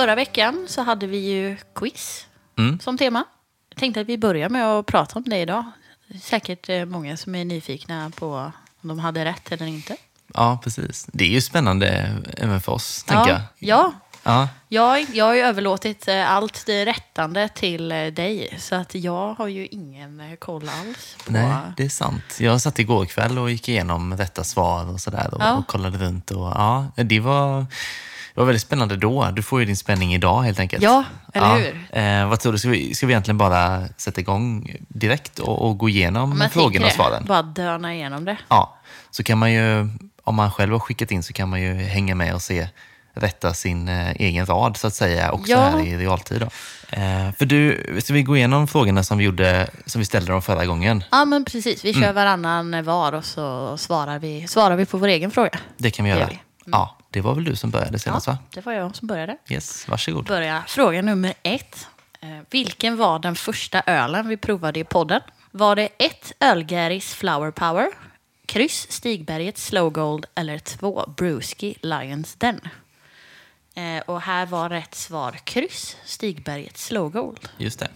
förra veckan så hade vi ju quiz Mm. som tema. Jag tänkte att vi börjar med att prata om det idag. Säkert eh, många som är nyfikna på om de hade rätt eller inte. Ja, precis. Det är ju spännande även för oss, tänker jag. Ja, Ja, jag, jag har ju överlåtit eh, allt det rättande till eh, dig. Så att jag har ju ingen koll alls på... nej, det är sant. Jag satt igår kväll och gick igenom rätta svar och sådär och, Ja. och kollade runt. Och, ja, det var, det var väldigt spännande då. Du får ju din spänning idag helt enkelt. Ja, eller hur? Eh, vad tror du? Ska vi, ska vi egentligen bara sätta igång direkt och, och gå igenom jag frågorna och svaren? Bara döna igenom det. Ja, så kan man ju, om man själv har skickat in så kan man ju hänga med och se rätta sin eh, egen rad så att säga också Ja. här i realtid. Då. Eh, för du, ska vi gå igenom frågorna som vi, gjorde, som vi ställde dem förra gången? Ja, men precis. Vi kör Mm. varannan var och så svarar vi, svarar vi på vår egen fråga. Det kan vi göra. Vi. Ja, det var väl du som började senast Ja, va? det var jag som började. Yes, varsågod. Börja. Fråga nummer ett. Eh, vilken var den första ölen vi provade i podden? Var det ett Ölgäris Flower Power, kryss Stigbergets Slow Gold eller två Brewski Lions Den? Eh, och här var rätt svar kryss Stigbergets Slow Gold. Just det.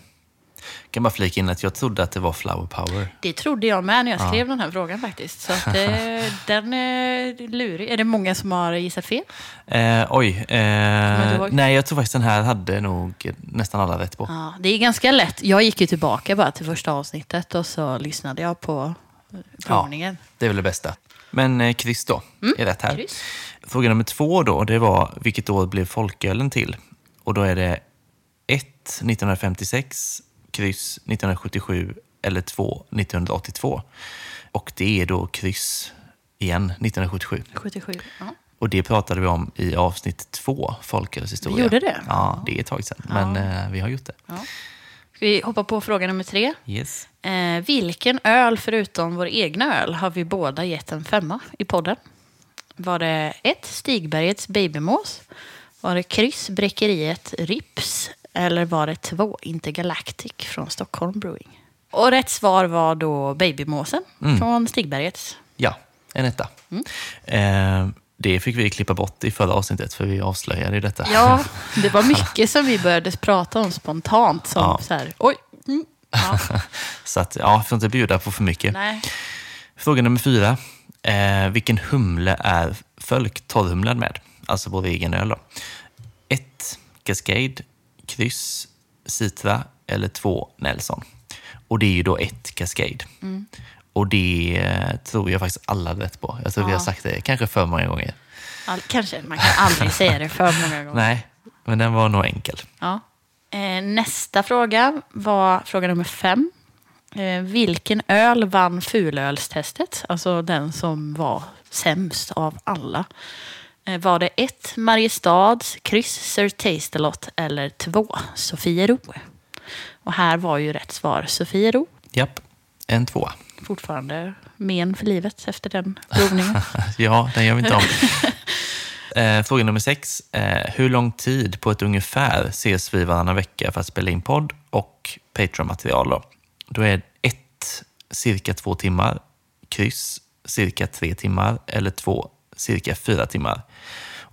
Kan bara flika in att jag trodde att det var flower power. Det trodde jag med när jag skrev den här frågan faktiskt. Så att, eh, den är lurig. Är det många som har gissat fel? Eh, oj. Eh, nej, jag tror faktiskt den här hade nog nästan alla rätt på. Ja, det är ganska lätt. Jag gick ju tillbaka bara till första avsnittet och så lyssnade jag på eh, provningen. Det är väl det bästa. Men eh, kryss då, är rätt här. Mm. kryss. Fråga nummer två då, det var vilket år blev folkölen till? Och då är det 1. 1956, kryss 1977 eller 2. 1982. Och det är då kryss igen, 1977. 77. Ja. Och det pratade vi om i avsnitt två, folkölshistoria. Vi gjorde det? Ja, det är ett tag sedan, men eh, vi har gjort det. Ska vi hoppa på fråga nummer tre? Yes. Eh, vilken öl förutom vår egna öl har vi båda gett en femma i podden? Var det ett Stigbergets Babymås? Var det kryss Bräckeriet Rips? Eller var det två Intergalactic från Stockholm Brewing? Och rätt svar var då Babymåsen från Stigbergets. Ja, en etta. Mm. Eh, det fick vi klippa bort i förra avsnittet för vi avslöjade detta. Ja, det var mycket som vi började prata om spontant. Som Ja. så här, oj. Mm, ja, Så att, ja, får inte bjuda på för mycket. nej. Fråga nummer fyra. Eh, vilken humle är Fölk torrhumlad med? Alltså vår egen öl då. Ett, Cascade, kryss, Citra eller två, Nelson. Och det är ju då ett Cascade. Mm. Och det eh, tror jag faktiskt alla hade rätt på. Jag tror vi har Ja. sagt det kanske för många gånger. All, kanske, man kan aldrig säga det för många gånger. Nej, men den var nog enkel. Ja. Eh, nästa fråga var fråga nummer fem. Eh, vilken öl vann fulölstestet? Alltså den som var sämst av alla. Eh, var det ett Mariestads, kryss Sir Taste-A-Lot eller två Sofiero? Och här var ju rätt svar Sofiero. Japp, en tvåa. Fortfarande men för livet efter den provningen. Ja, den gör vi inte om. Eh, fråga nummer sex. Eh, hur lång tid på ett ungefär ses vi varannan vecka för att spela in podd och Patreon-material? Då? då är ett cirka två timmar, kryss cirka tre timmar eller två cirka fyra timmar.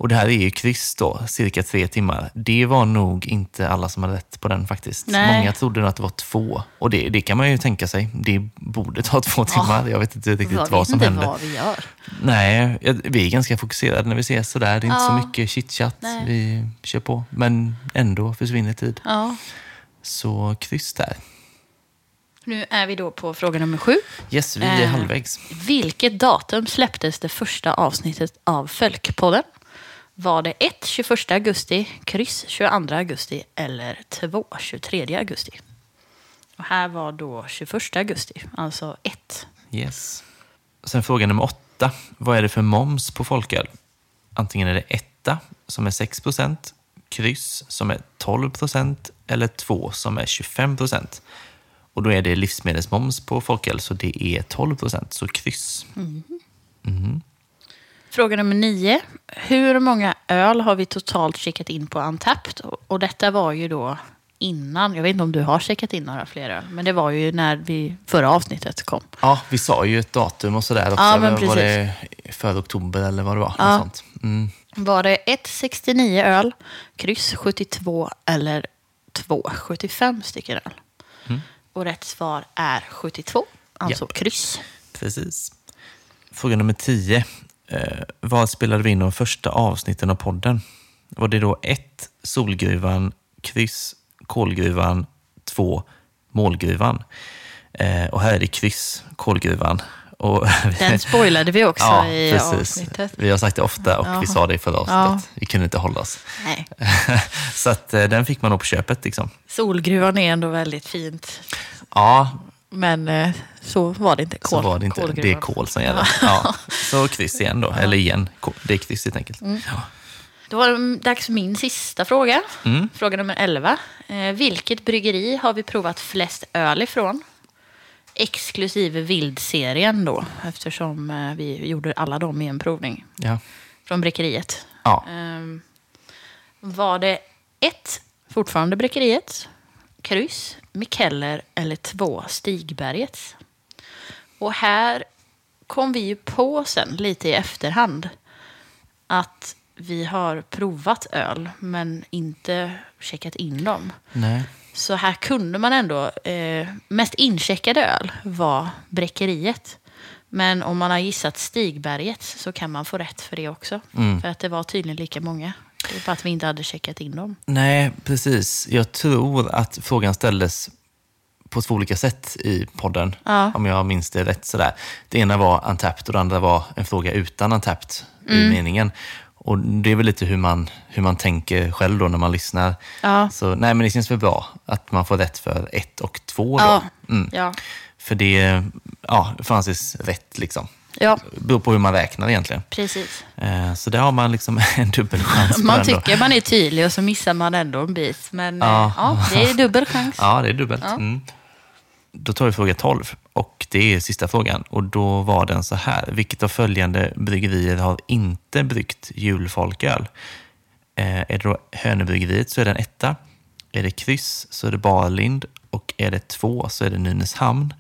Och det här är ju kryss då, cirka tre timmar. Det var nog inte alla som hade rätt på den faktiskt. Nej. Många trodde nog att det var två. Och det, det kan man ju tänka sig. Det borde ta två timmar. Jag vet inte riktigt vad som inte händer. vad vi gör. Nej, vi är ganska fokuserade när vi ses sådär. Det är inte Ja. så mycket chitchat. Vi kör på. Men ändå försvinner tid. Ja. Så kryss där. Nu är vi då på fråga nummer sju. Yes, vi är Eh. halvvägs. Vilket datum släpptes det första avsnittet av Fölkpodden? Var det 1. 21 augusti, kryss 22 augusti eller 2. 23 augusti? Och här var då 21 augusti, alltså 1. Yes. Sen fråga nummer åtta. Vad är det för moms på folköl? Antingen är det etta som är 6 procent, kryss som är 12 procent eller två som är 25 procent. Och då är det livsmedelsmoms på folköl, så det är 12 procent, så kryss. Fråga nummer 9. Hur många öl har vi totalt checkat in på Untapped? Och- detta var ju då innan, jag vet inte om du har checkat in några fler öl, men det var ju när vi förra avsnittet kom. Ja, vi sa ju ett datum och sådär också. Ja, men var precis. det för oktober eller vad det var? Ja. Sånt. Mm. Var det 1,69 öl, kryss 72 eller 2,75 stycken öl? Och rätt svar är 72, alltså Japp. kryss. Precis. Fråga nummer 10. Eh, vad spelade vi in de första avsnitten av podden? Var det då 1. Solgruvan, kryss, kolgruvan, 2. Målgruvan. Eh, och här är det kryss, kolgruvan. Och Den spoilade vi också ja, i precis. avsnittet. Vi har sagt det ofta och vi Jaha. sa det i förra avsnittet. Vi kunde inte hålla oss. Nej. Så att, eh, den fick man nog på köpet. Liksom. Solgruvan är ändå väldigt fint. Ja, Men eh, så var det inte. så Kol, var det inte. Det är kol som gäller. Ja. Så kryss igen då, eller igen. Det är kryss helt enkelt. Mm. Ja. Då var det dags för min sista fråga. Mm. Fråga nummer 11. Eh, vilket bryggeri har vi provat flest öl ifrån? Exklusive vildserien då, eftersom eh, vi gjorde alla dem i en provning Ja. från bryggeriet. Ja. Ehm, var det ett, fortfarande bryggeriet, kryss, Mikkeller eller två, Stigbergets? Och här kom vi ju på sen, lite i efterhand, att vi har provat öl men inte checkat in dem. Nej. Så här kunde man ändå, eh, mest incheckade öl var Bräckeriet. Men om man har gissat Stigberget så kan man få rätt för det också. Mm. För att det var tydligen lika många. Det är bara att vi inte hade checkat in dem. Nej, precis. Jag tror att frågan ställdes på två olika sätt i podden, Ja. om jag minns det rätt. Sådär. Det ena var Untapped och det andra var en fråga utan Untapped i meningen. Och Det är väl lite hur man, hur man tänker själv då när man lyssnar. Ja. Så nej, men det känns väl bra att man får rätt för ett och två. Då. Ja. Mm. Ja. För det ja, får anses rätt. Liksom. ja, Det beror på hur man räknar egentligen. precis. Eh, Så där har man liksom en dubbelchans. Man tycker man är tydlig och så missar man ändå en bit. Men eh, Ja. ja, det är dubbel chans. Ja, det är dubbelt. Ja. Mm. Då tar vi fråga 12 och det är sista frågan. Och då var den så här. Vilket av följande bryggerier har inte bryggt julfolköl? Eh, är det då Hönöbryggeriet så är det en etta. Är det kryss så är det Barlind och är det två så är det Nynäshamn.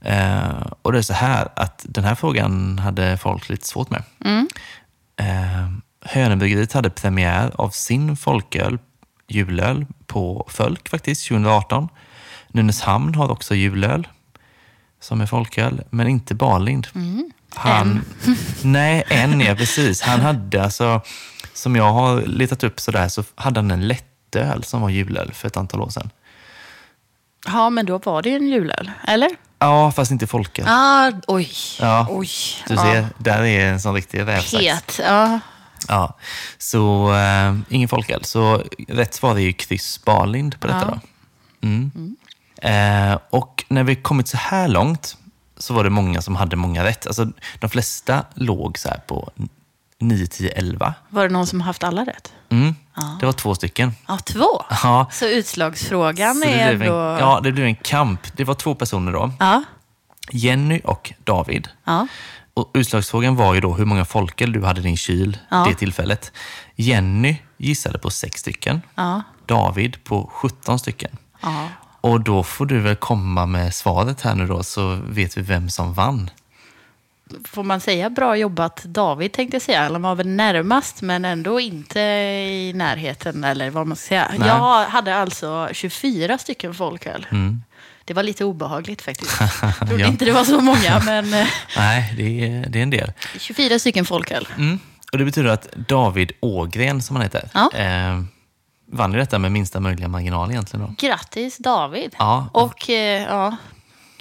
Eh, och det är så här att den här frågan hade folk lite svårt med. Mm. Eh, Hönöbryggeriet hade premiär av sin folköl, julöl, på Fölk faktiskt, 2018. Nynäshamn har också julöl som är folköl, men inte Barlind. Han, nej, en ja, precis. Han hade alltså, som jag har letat upp sådär, så hade han en lättöl som var julöl för ett antal år sedan. Ja, men då var det ju en julöl. Eller? Ja, fast inte folköl. Ah, oj. Ja, oj. Du ja. ser, där är en sån riktig rävsax. Het. Ja. Ja, så äh, ingen folköl. Så rätt svar är ju kryss Barlind på detta Ja. då. Mm. Eh, och när vi kommit så här långt så var det många som hade många rätt. Alltså, de flesta låg så på 9, 10, 11. Var det någon som haft alla rätt? Mm. Det var två stycken. Ja, två. Ja, Så utslagsfrågan så är ändå... en, ja, det blev en kamp. Det var två personer då. Ja. Jenny och David. Ja. Och utslagsfrågan var ju då hur många folköl du hade i din kyl Ja. det tillfället. Jenny gissade på sex stycken. Ja. David på 17 stycken. Ja. Och då får du väl komma med svaret här nu då, så vet vi vem som vann. Får man säga bra jobbat David tänkte jag säga. Han var väl närmast men ändå inte i närheten eller vad man ska säga. Nej. Jag hade alltså 24 stycken folköl. Mm. Det var lite obehagligt faktiskt. Jag trodde Ja. inte det var så många men eh, Nej, det är, det är en del. 24 stycken folköl. Mm. Och det betyder att David Ågren, som han heter, Ja. eh, vann ju detta med minsta möjliga marginal egentligen. Då. Grattis David. Ja. Och eh, ja,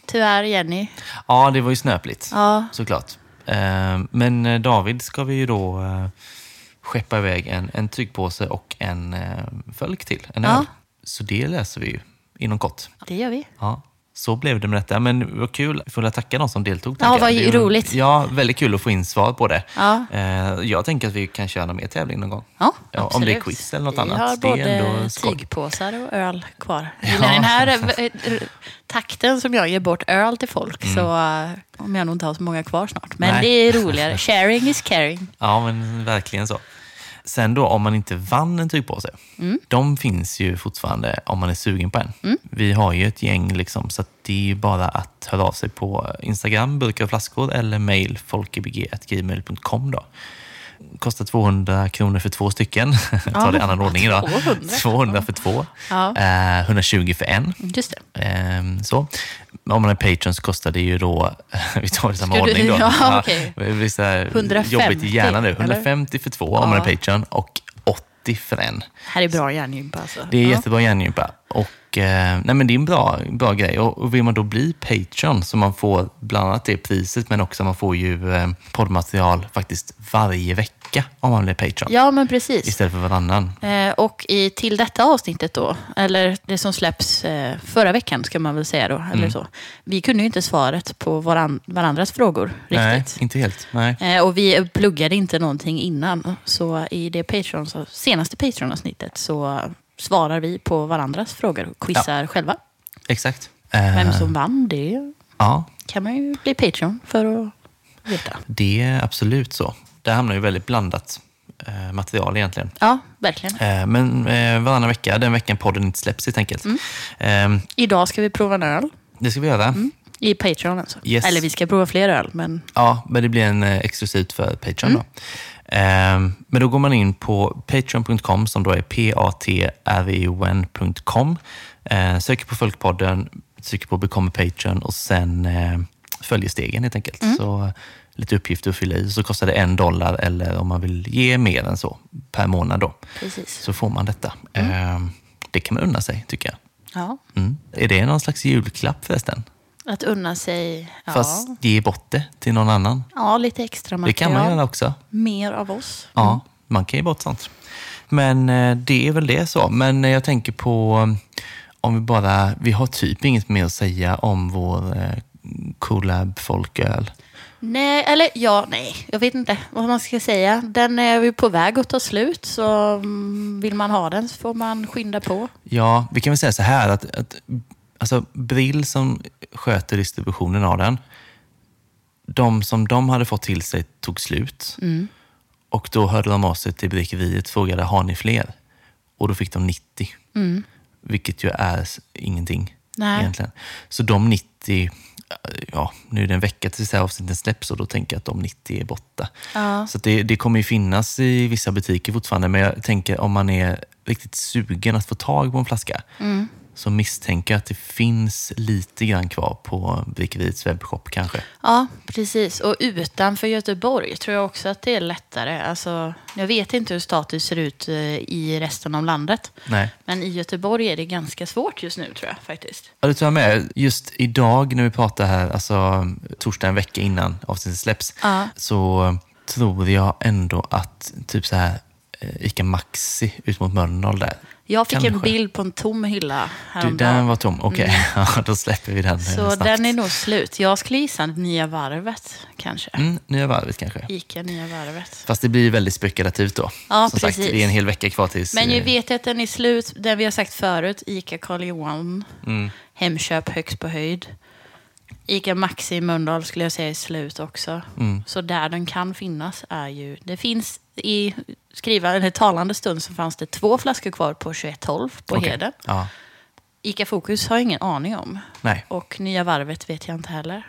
tyvärr Jenny. Ja, det var ju snöpligt, Ja. såklart. Eh, men eh, David ska vi ju då skeppa iväg en, en tygpåse och en fölk till, en Ja. öl. Så det läser vi ju inom kort. Det gör vi. Ja, så blev det med detta. Men vad kul. Får jag tacka de som deltog. Ja, vad Det roligt. Ja, väldigt kul att få in svar på det. Ja. Eh, jag tänker att vi kan köra någon mer tävling någon gång. Ja, Ja, om det är quiz eller något vi annat. har Det är både tygpåsar och öl kvar. Ja. den här eh, eh, takten som jag ger bort öl till folk så eh, kommer jag nog inte ha så många kvar snart. Men Mm. Nej. det är roligare. Sharing is caring. Ja, men verkligen så. Sen då, om man inte vann en tygpåse. Mm. De finns ju fortfarande om man är sugen på en. Vi har ju ett gäng, liksom, så det är ju bara att höra av sig på Instagram, burkar och flaskor, eller mail folkebg.gmail.com. Då. Kostar 200 kronor för två stycken. Ta det i annan ordning idag. 200. 200 för två. Ja. Eh, 120 för en. Just det. Ehm, så. Om man är Patreon så kostar det ju då, vi tar det i samma Ska du- ordning då. ja, okej. det blir så här 150, jobbigt i hjärnan nu. eller? 150 för två om man är Ja. Patreon och 80 för en. Här är bra hjärngympa alltså. Det är ja. jättebra hjärngympa. Och, eh, nej men det är en bra, bra grej. Och, och vill man då bli Patreon så man får bland annat det priset men också man får ju eh, poddmaterial faktiskt varje vecka om man blir Patreon. Ja, men precis. Istället för varannan. Eh, och i, till detta avsnittet då, eller det som släpps eh, förra veckan ska man väl säga då, Mm. eller så. Vi kunde ju inte svaret på varan, varandras frågor Nej, riktigt. inte helt. Nej. Eh, och vi pluggade inte någonting innan. Så i det Patreon, så senaste Patreon-avsnittet så svarar vi på varandras frågor och quizar själva. Exakt. Vem Eh, som vann, det Ja, kan man ju bli Patreon för att veta. det är absolut så. Där hamnar ju väldigt blandat eh, material egentligen. Ja, verkligen. Eh, men eh, varannan vecka, den veckan podden inte släpps helt enkelt. Mm. Eh, Idag ska vi prova en öl. det ska vi göra. I Patreon alltså. Yes. Eller vi ska prova fler öl, men Ja, men det blir en exklusivt för Patreon Mm. då. Ehm, men då går man in på patreon.com som då är p-a-t-r-e-o-n.com. Eh, söker på Folkpodden, trycker på Become a Patreon och sen följer stegen helt enkelt. Mm. Så lite uppgifter att fylla i. Så kostar det en dollar eller om man vill ge mer än så per månad då, precis. så får man detta. Mm. Ehm, det kan man unna sig tycker jag. Ja. Mm. Är det någon slags julklapp förresten? Att unna sig, ja, Fast ge bort det till någon annan. ja lite extra Det material. kan man göra också. Mer av oss. Ja, man kan ge bort sånt. Men eh, det är väl det så. Men eh, jag tänker på eh, om vi bara, vi har typ inget mer att säga om vår eh, collab folköl. Nej, eller ja, nej. Jag vet inte vad man ska säga. Den är ju på väg att ta slut, så mm, vill man ha den så får man skynda på. Ja, vi kan väl säga så här att, att alltså, Brill som sköter distributionen av den, de som de hade fått till sig tog slut. Och då hörde de av sig till bryggeriet och frågade, har ni fler? Och då fick de 90. Vilket ju är ingenting Nej. egentligen. Så de 90, ja, nu är det en vecka tills det här avsnittet släpps och då tänker jag att de 90 är borta. Ja. Så det, det kommer ju finnas i vissa butiker fortfarande, men jag tänker om man är riktigt sugen att få tag på en flaska, så misstänker jag att det finns lite grann kvar på Bryggeriets webbshop kanske. Ja, precis. Och utanför Göteborg tror jag också att det är lättare. Alltså, jag vet inte hur status ser ut eh, i resten av landet. Nej. Men i Göteborg är det ganska svårt just nu tror jag faktiskt. Ja, det tror jag med. Just idag när vi pratar här, alltså torsdag en vecka innan avsnittet släpps, Ja. så tror jag ändå att typ så här eh, Ica Maxi ut mot Mölndal där. Jag fick en Kanske. bild på en tom hylla Du, häromdagen. den var tom. Okej, ja, då släpper vi den eh, Så snabbt. den är nog slut. Jag skulle gissa Nya Varvet kanske. Mm, nya varvet kanske. Ica Nya Varvet. Fast det blir väldigt spekulativt då. Ja, Som sagt, precis. det är en hel vecka kvar tills... Men jag eh, vet att den är slut. Den vi har sagt förut. Ica Karl Johan. Mm. Hemköp högst på höjd. Ica Maxi i Mölndal skulle jag säga är slut också. Mm. Så där den kan finnas är ju... Det finns i skriva, eller talande stund så fanns det två flaskor kvar på 2112 på okej. Heden. Ja, Ica Fokus har jag ingen aning om. nej. Och Nya Varvet vet jag inte heller.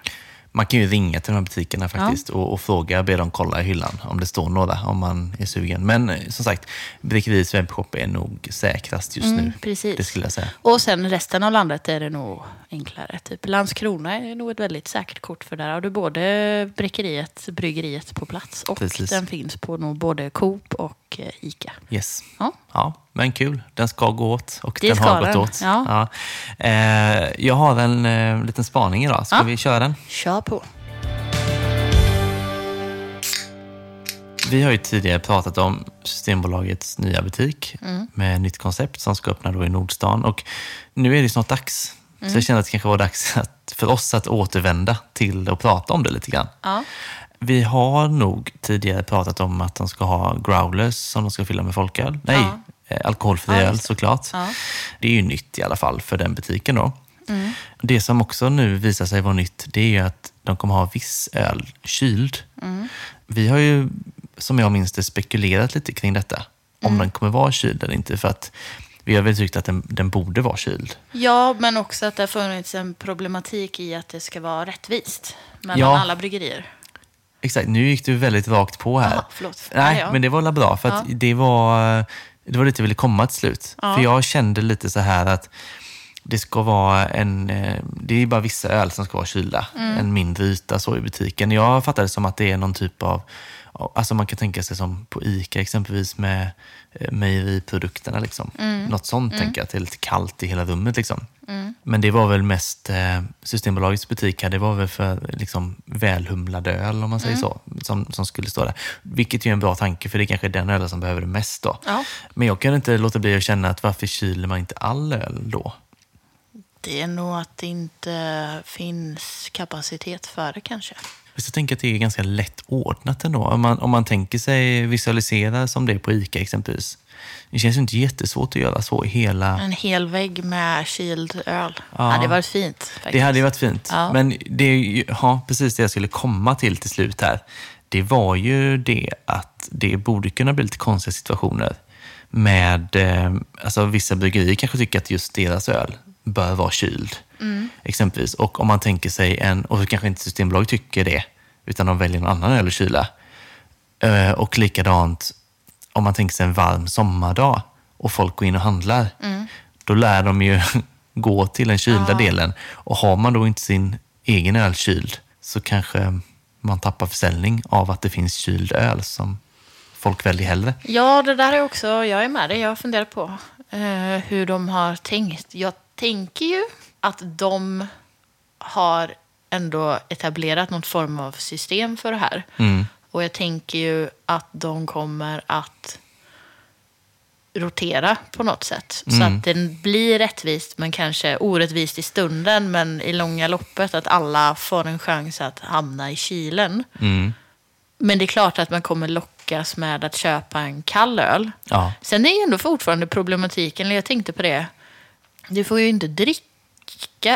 Man kan ju ringa till de här butikerna faktiskt och, och fråga, be dem kolla i hyllan om det står några, om man är sugen. Men eh, som sagt, Bryggeriets webbshop är nog säkrast just Mm, nu. precis. Det skulle jag säga. Och sen resten av landet är det nog enklare. Typ Landskrona är nog ett väldigt säkert kort för där har du både bryggeriet, bryggeriet på plats och Precis. den finns på nog både Coop och eh, Ica. Yes. Ja. Ja, men kul. Den ska gå åt och Det den har gått den, åt. ja. Eh, jag har en eh, liten spaning idag. Ska Ja. vi köra den? Kör på. Vi har ju tidigare pratat om Systembolagets nya butik Mm. med nytt koncept som ska öppna då i Nordstan. Och nu är det snart dags. Mm. Så jag känner att det kanske var dags att, för oss att återvända till och prata om det lite grann. Ja. Vi har nog tidigare pratat om att de ska ha growlers som de ska fylla med folköl. Nej, Ja. eh, alkoholfri Ja, öl såklart. Ja. Det är ju nytt i alla fall för den butiken då. Mm. Det som också nu visar sig vara nytt, det är ju att de kommer ha viss öl kyld. Mm. Vi har ju, som jag minns det, spekulerat lite kring detta. Om Mm. den kommer vara kyld eller inte. För att vi har väl tyckt att den, den borde vara kyld. ja, men också att det har funnits en problematik i att det ska vara rättvist mellan Ja. alla bryggerier. exakt. Nu gick du väldigt rakt på här. Jaha, förlåt. Nej, Ja, men det var väl bra, för att Ja. det, var, det var lite jag ville komma till slut. För jag kände lite så här att det ska vara en... eh, Det är bara vissa öl som ska vara kylda. Mm. En mindre yta så i butiken. Jag fattar det som att det är någon typ av... Alltså man kan tänka sig som på ICA exempelvis med eh, mejeriprodukterna. Liksom. Mm. Något sånt tänker jag, att det är lite kallt i hela rummet. Liksom. Men det var väl mest eh, Systembolagets butik här, det var väl för liksom, välhumlad öl om man säger så, som, som skulle stå där. Vilket ju är en bra tanke för det kanske är den ölen som behöver det mest då. Ja. Men jag kan inte låta bli att känna att varför kyler man inte all öl då? Det är nog att det inte finns kapacitet för det kanske. Fast jag tänker att det är ganska lätt ordnat ändå. Om man, om man tänker sig visualisera som det är på ICA exempelvis. Det känns ju inte jättesvårt att göra så i hela... En hel vägg med kyld öl. Ja. hade varit fint. Faktiskt. Det hade varit fint. Ja. Men det är ju, ja, precis det jag skulle komma till till slut här. Det var ju det att det borde kunna bli lite konstiga situationer med, eh, alltså vissa bryggerier kanske tycker att just deras öl bör vara kyld. Exempelvis. Och om man tänker sig en, och kanske inte Systembolaget tycker det, utan de väljer en annan öl att kyla. Eh, Och likadant om man tänker sig en varm sommardag och folk går in och handlar. Då lär de ju gå till den kylda Ja. delen. Och har man då inte sin egen öl kyld så kanske man tappar försäljning av att det finns kyld öl som folk väljer hellre. Ja, det där är också, jag är med dig. Jag har funderat på eh, hur de har tänkt. Jag tänker ju att de har ändå etablerat någon form av system för det här. Mm. Och jag tänker ju att de kommer att rotera på något sätt. Så Mm. att den blir rättvist, men kanske orättvist i stunden. Men i långa loppet att alla får en chans att hamna i kylen. Mm. Men det är klart att man kommer lockas med att köpa en kall öl. Ja. Sen är ju ändå fortfarande problematiken, jag tänkte på det. Du får ju inte dricka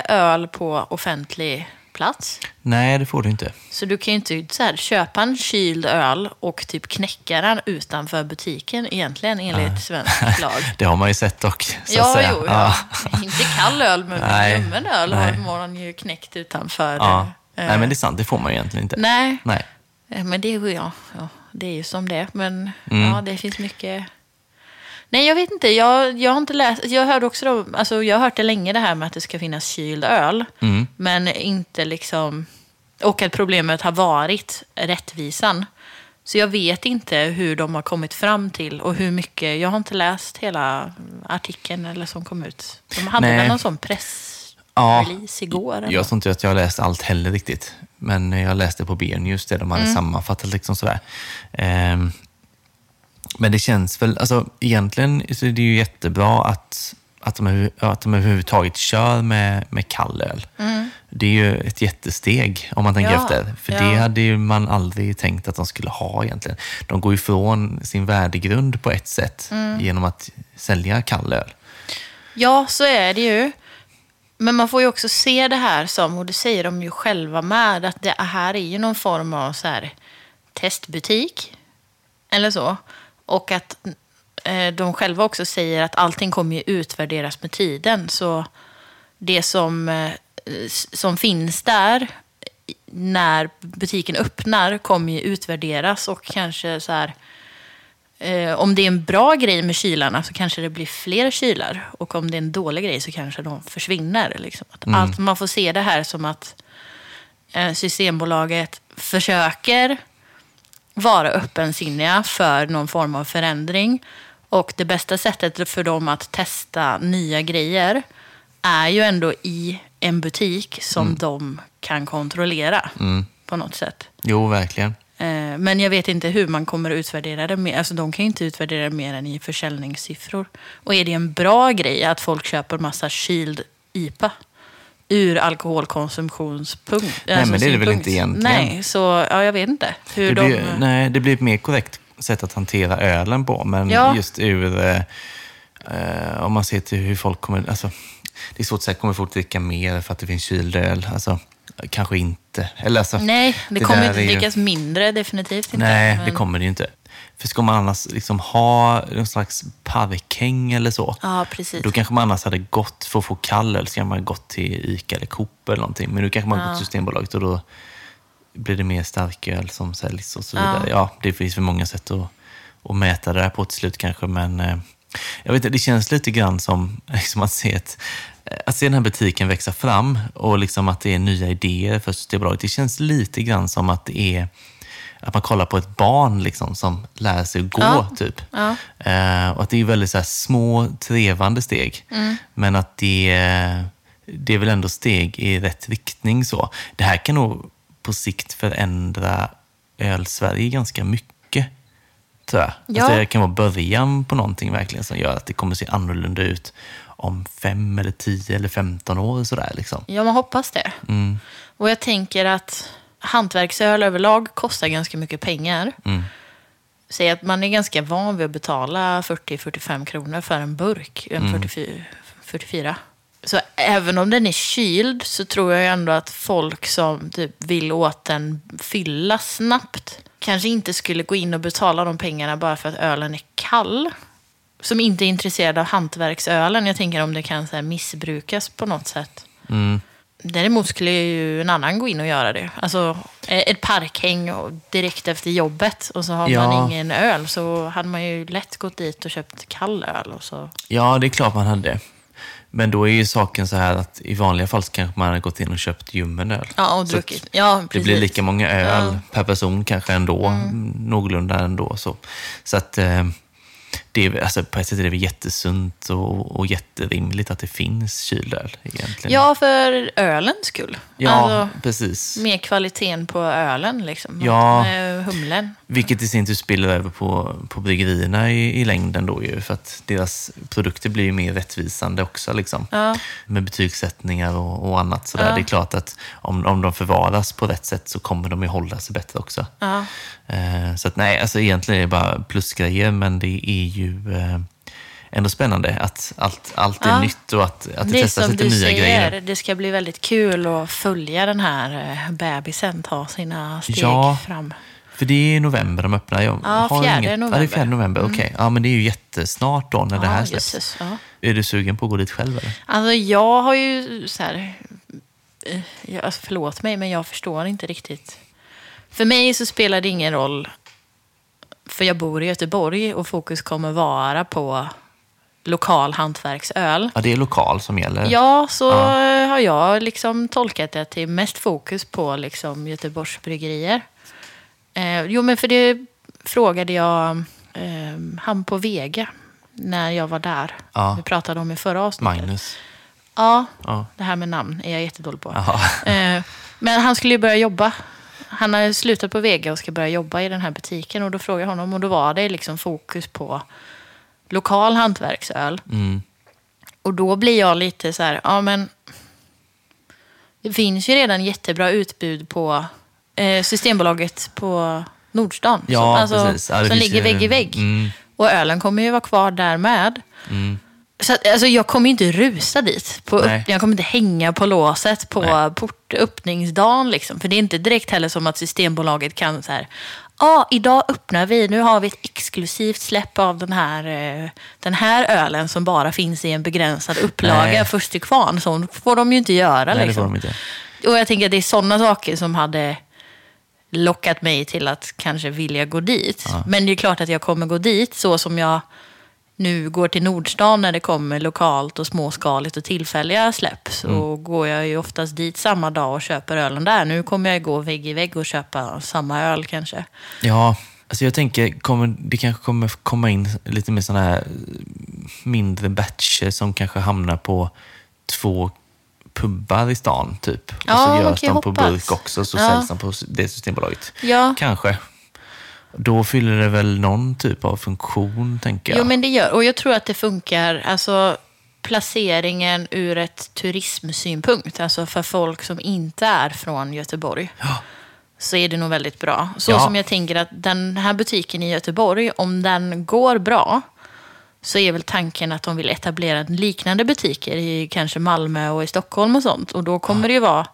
öl på offentlig plats. Nej, det får du inte. Så du kan ju inte så här, köpa en kyld öl och typ knäcka den utanför butiken egentligen enligt svensk lag. Det har man ju sett dock, så att Ja, säga. jo, ja. Inte kall öl, men ljummen öl nej. har man ju knäckt utanför. Ja. eh, Nej, men det är sant. Det får man ju egentligen inte. Nej, Nej. Eh, Men det är ju, ja, ja, det är ju som det. Men Mm. ja, det finns mycket... Nej, jag vet inte. Jag, jag har inte läst... Jag hörde också då, alltså jag har hört det länge det här med att det ska finnas kyld öl. Mm. Men inte liksom... Och att problemet har varit rättvisan. Så jag vet inte hur de har kommit fram till och hur mycket... Jag har inte läst hela artikeln eller som kom ut. De hade Nej. väl någon sån pressrelease Ja, igår? eller? Jag tror inte att jag har läst allt heller riktigt. Men jag läste på B-news det de hade Mm. sammanfattat. Liksom sådär. Ehm, men det känns väl, alltså egentligen så är det ju jättebra att, att, de, att de överhuvudtaget kör med, med kall öl. Det är ju ett jättesteg om man tänker Mm. Ja, efter. För ja. det hade ju man aldrig tänkt att de skulle ha egentligen. De går ifrån sin värdegrund på ett sätt Mm. genom att sälja kall öl. Ja, så är det ju. Men man får ju också se det här som, och det säger de ju själva med, att det här är ju någon form av så här, testbutik. Eller så. Och att eh, de själva också säger att allting kommer ju utvärderas med tiden. Så det som, eh, som finns där när butiken öppnar kommer ju utvärderas och kanske så här Eh, om det är en bra grej med kylarna så kanske det blir fler kylar. Och om det är en dålig grej så kanske de försvinner. Liksom. Att allt, man får se det här som att eh, Systembolaget försöker vara öppensinniga för någon form av förändring. Och det bästa sättet för dem att testa nya grejer är ju ändå i en butik som de kan kontrollera på något sätt. Jo, verkligen. Eh, Men jag vet inte hur man kommer att utvärdera det. Mer. Alltså, de kan ju inte utvärdera det mer än i försäljningssiffror. Och är det en bra grej att folk köper massa kyld IPA ur alkoholkonsumtionspunkt? Nej, men det är det väl inte egentligen. Nej, så ja, jag vet inte. Hur Det de... blir, nej, det blir ett mer korrekt sätt att hantera ölen på. Men Ja. just ur, eh, eh, om man ser till hur folk kommer... Alltså, det är svårt att säga, kommer folk dricka mer för att det finns kyld öl? Alltså, kanske inte. Eller, alltså, Nej, det, det kommer inte är ju- drickas mindre, definitivt inte. Nej, Men- det kommer det ju inte. För ska man annars liksom ha någon slags parkhäng eller så, Ja, precis. då kanske man annars hade gått för att få kall öl, så man gått till ICA eller Coop eller någonting. Men nu kanske man Ja. till Systembolaget och då blir det mer starköl som säljs och så Ja. vidare. Ja, det finns för många sätt att, att mäta det där på till slut kanske, men eh, jag vet inte, det känns lite grann som liksom att, se ett, att se den här butiken växa fram och liksom att det är nya idéer för Systembolaget. Det känns lite grann som att det är att man kollar på ett barn liksom, som lär sig att gå, Ja. typ. Ja. Eh, och att det är väldigt så här, små, trevande steg. Mm. Men att det, det är väl ändå steg i rätt riktning. så. Det här kan nog på sikt förändra öl-Sverige ganska mycket, tror jag. Ja. Alltså, det kan vara början på någonting verkligen som gör att det kommer se annorlunda ut om fem, eller tio eller femton år. Sådär, liksom. Ja, man hoppas det. Mm. Och jag tänker att hantverksöl överlag kostar ganska mycket pengar. Mm. Säg att man är ganska van vid att betala 40-45 kronor för en burk, en 44, 44. Så även om den är kyld så tror jag ändå att folk som typ vill åt den fylla snabbt kanske inte skulle gå in och betala de pengarna bara för att ölen är kall. Som inte är intresserad av hantverksölen. Jag tänker om det kan så missbrukas på något sätt. Mm. Däremot skulle ju en annan gå in och göra det. Alltså eh, ett parkhäng direkt efter jobbet och så har Ja. man ingen öl så hade man ju lätt gått dit och köpt kall öl. Och så. Ja, det är klart man hade. Men då är ju saken så här att i vanliga fall så kanske man hade gått in och köpt ljummen öl. Ja, och druckit. Ja, Det precis. blir lika många öl Ja. Mm. per person kanske ändå, någorlunda ändå. Så, så att eh, det är, alltså, på ett sätt är det jättesunt och, och jätterimligt att det finns kylöl egentligen. Ja, för ölens skull. ja Alltså, precis. mer kvaliteten på ölen liksom. Ja. Med humlen. Vilket i sin tur spiller över på, på bryggerierna i, i längden då ju, för att deras produkter blir ju mer rättvisande också. Liksom. Ja. Med betygssättningar och, och annat. Sådär. Ja. Det är klart att om, om de förvaras på rätt sätt så kommer de ju hålla sig bättre också. Ja. Eh, så att nej, alltså egentligen är det bara plusgrejer, men det är ju eh, ändå spännande att allt, allt är Ja. nytt och att, att det, Det testas lite nya säger, grejer. det ska bli väldigt kul att följa den här eh, bebisen ta sina steg Ja. fram. För det är i november de öppnar. Jag Ja, fjärde Ja, det är november. Mm. fjärde november. Okej, ja, men det är ju jättesnart då när det här Ja, släpps. jösses, ja. Är du sugen på att gå dit själv eller? Alltså jag har ju så här... Jag, alltså, förlåt mig, men jag förstår inte riktigt. För mig så spelar det ingen roll, för jag bor i Göteborg och fokus kommer vara på lokal hantverksöl. Ja, det är lokal som gäller. Ja, så Ja. har jag liksom tolkat det till mest fokus på liksom Göteborgs bryggerier. Eh, jo, men för det frågade jag eh, han på Vega när jag var där. Ja. Vi pratade om i förra avsnittet. Magnus. Ja, Ja. det här med namn är jag jättedålig på. Eh, men han skulle ju börja jobba. Han har slutat på Vega och ska börja jobba i den här butiken. Och då frågade jag honom och då var det liksom fokus på lokal hantverksöl. Mm. Och då blir jag lite så här, ja men det finns ju redan jättebra utbud på eh, Systembolaget på Nordstan. Ja, som, alltså, som ligger ju- vägg i vägg. Mm. Och ölen kommer ju vara kvar där med. Mm. Så att, alltså, jag kommer ju inte rusa dit. På upp, jag kommer inte hänga på låset på Nej. port, öppningsdagen. Liksom. För det är inte direkt heller som att Systembolaget kan så här. Ja, idag öppnar vi. Nu har vi ett exklusivt släpp av den här, eh, den här ölen som bara finns i en begränsad upplaga. Först till kvarn. Så får de ju inte göra. Nej, liksom. inte. Och jag tänker att det är sådana saker som hade lockat mig till att kanske vilja gå dit. Ja. Men det är klart att jag kommer gå dit så som jag nu går till Nordstan när det kommer lokalt och småskaligt och tillfälliga släpp. Så Mm. går jag ju oftast dit samma dag och köper ölen där. Nu kommer jag gå vägg i vägg och köpa samma öl kanske. Ja, alltså jag tänker kommer, det kanske kommer komma in lite mer sådana här mindre batcher som kanske hamnar på två pubbar i stan typ. och Ja, så man görs de på hoppas. burk också så Ja. säljs de på det systembolaget. Ja, Kanske. Då fyller det väl någon typ av funktion, tänker jag. jo, men det gör Och jag tror att det funkar. Alltså placeringen ur ett turismsynpunkt. Alltså för folk som inte är från Göteborg. Ja. så är det nog väldigt bra. Så Ja. som jag tänker att den här butiken i Göteborg, om den går bra, så är väl tanken att de vill etablera liknande butiker i kanske Malmö och i Stockholm och sånt. Och då kommer det ju vara...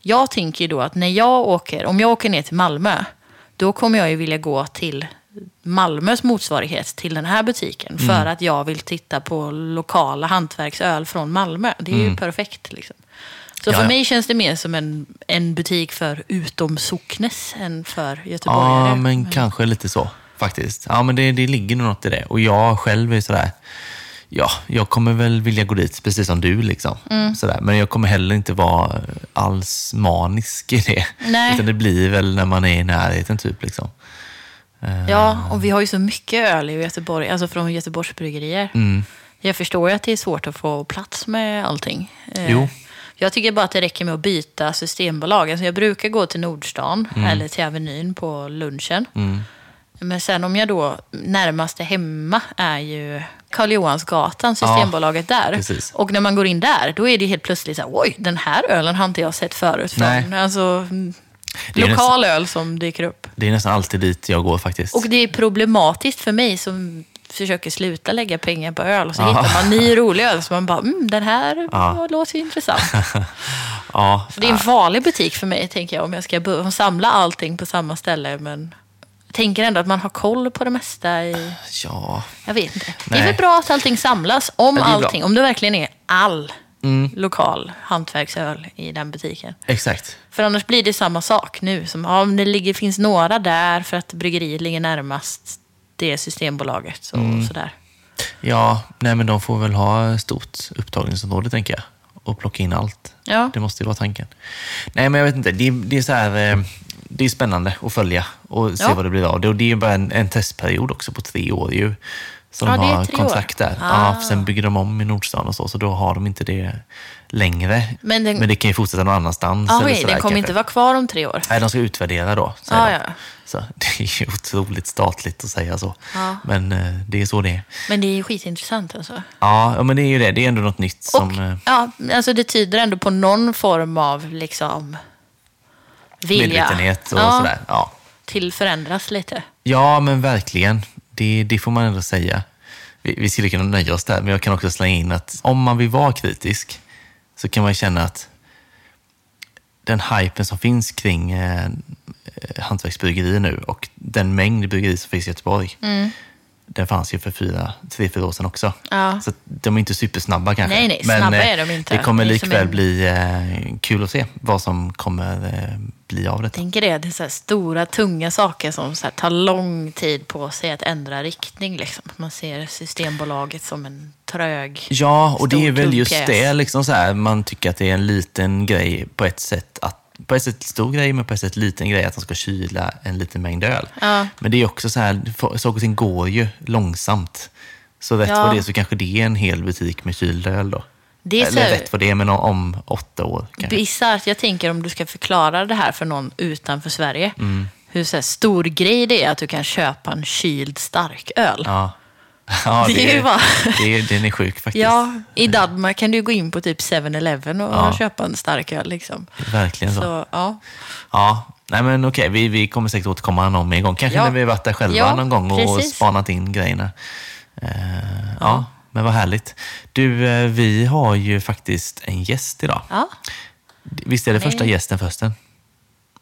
Jag tänker ju då att när jag åker, om jag åker ner till Malmö, då kommer jag ju vilja gå till Malmös motsvarighet till den här butiken. Mm. För att jag vill titta på lokala hantverksöl från Malmö. Det är ju perfekt liksom. Så Ja, för mig känns det mer som en, en butik för utom socknes än för göteborgare. Ja, men kanske lite så faktiskt. Ja, men det, det ligger nog något i det. Och jag själv är sådär, ja, jag kommer väl vilja gå dit precis som du liksom. Mm. Sådär. Men jag kommer heller inte vara alls manisk i det. Nej. Utan det blir väl när man är i närheten typ liksom. Eh, Ja, och vi har ju så mycket öl i Göteborg, alltså från Göteborgs bryggerier. Mm. Jag förstår ju att det är svårt att få plats med allting. Eh, Jo. Jag tycker bara att det räcker med att byta systembolag. Alltså jag brukar gå till Nordstan eller till Avenyn på lunchen. Mm. Men sen om jag då, närmaste hemma är ju Karl Johansgatan, Systembolaget där. precis. Och när man går in där, då är det helt plötsligt så här, oj, den här ölen har inte jag sett förut. Från, Nej. alltså, mm, Det är lokal öl som dyker upp. Det är nästan alltid dit jag går faktiskt. Och det är problematiskt för mig som försöker sluta lägga pengar på öl. Och så Ja. hittar man ny rolig öl. Så man bara, mm, den här Ja. låter ju intressant. ja, Det är en farlig butik för mig, tänker jag, om jag ska samla allting på samma ställe. Men tänker ändå att man har koll på det mesta. I, ja, jag vet inte. Det är väl bra att allting samlas, om Ja, är bra. Mm. allting. Om det verkligen är all lokal hantverksöl i den butiken. exakt. För annars blir det samma sak nu. Som, ja, om det ligger, finns några där för att bryggeriet ligger närmast det systembolaget. Så, Mm. sådär. Ja, nej men de får väl ha stort upptagningsområde tänker jag. Och plocka in allt. Ja. Det måste ju vara tanken. Nej, men jag vet inte. Det, är- det är så här... eh, Det är spännande att följa och se Ja. vad det blir av. det. Och det är ju bara en, en testperiod också på tre år ju. Som Ja, de har kontrakt där. Ah. Ja, sen bygger de om i Nordstan och så, så då har de inte det längre. Men den- det kan ju fortsätta någon annanstans. Ah, eller sådär den kommer kanske. inte vara kvar om tre år. Nej, de ska utvärdera då. Ah, ja. Så det är ju otroligt statligt att säga så. Ja. Men eh, det är så det är. Men det är ju skitintressant alltså. Ja, ja, men det är ju det. Det är ändå något nytt Och som... eh, ja, alltså det tyder ändå på någon form av liksom vilja Medvetenhet och ja, sådär. Ja. till förändras lite. ja, men verkligen. Det, det får man ändå säga. Vi, vi skulle kunna nöja oss där, men jag kan också slänga in att om man vill vara kritisk så kan man känna att den hypen som finns kring eh, hantverksbryggerier nu och den mängd bryggerier som finns i Göteborg, den fanns ju för fyra, tre, fyra år sedan också. Ja. Så de är inte supersnabba kanske. Nej, nej, snabba eh, är de inte. det kommer Det likväl en- bli eh, kul att se vad som kommer eh, bli av detta. tänker det, det är så stora, tunga saker som så tar lång tid på sig att ändra riktning. Liksom. Man ser Systembolaget som en trög... Ja, och det är väl tung just det. Liksom så här, man tycker att det är en liten grej på ett sätt. Att, på ett sätt stor grej, men på ett sätt liten grej att de ska kyla en liten mängd öl. Ja. Men det är också så här, saker och ting går ju långsamt. Så rätt Ja. vad det är så kanske det är en hel butik med kyld öl då. Det är så Eller rätt vad det är, men om, åtta år kanske. Bisarrt. Jag tänker om du ska förklara det här för någon utanför Sverige. Mm. Hur så här stor grej det är att du kan köpa en kyld starköl. Ja. Ja, Det är ju bara- det är, den är sjuk faktiskt. Ja, i Danmark kan du gå in på typ 7-Eleven och Ja. köpa en starköl. Liksom. Verkligen så. Så, ja. Ja, nej men okej, vi, vi kommer säkert återkomma någon mer gång. Kanske Ja. när vi varit där själva Ja, någon gång och precis. spanat in grejerna. Eh, ja. men vad härligt. Du, eh, vi har ju faktiskt en gäst idag. Ja. Visst är det Nej. första gästen förresten?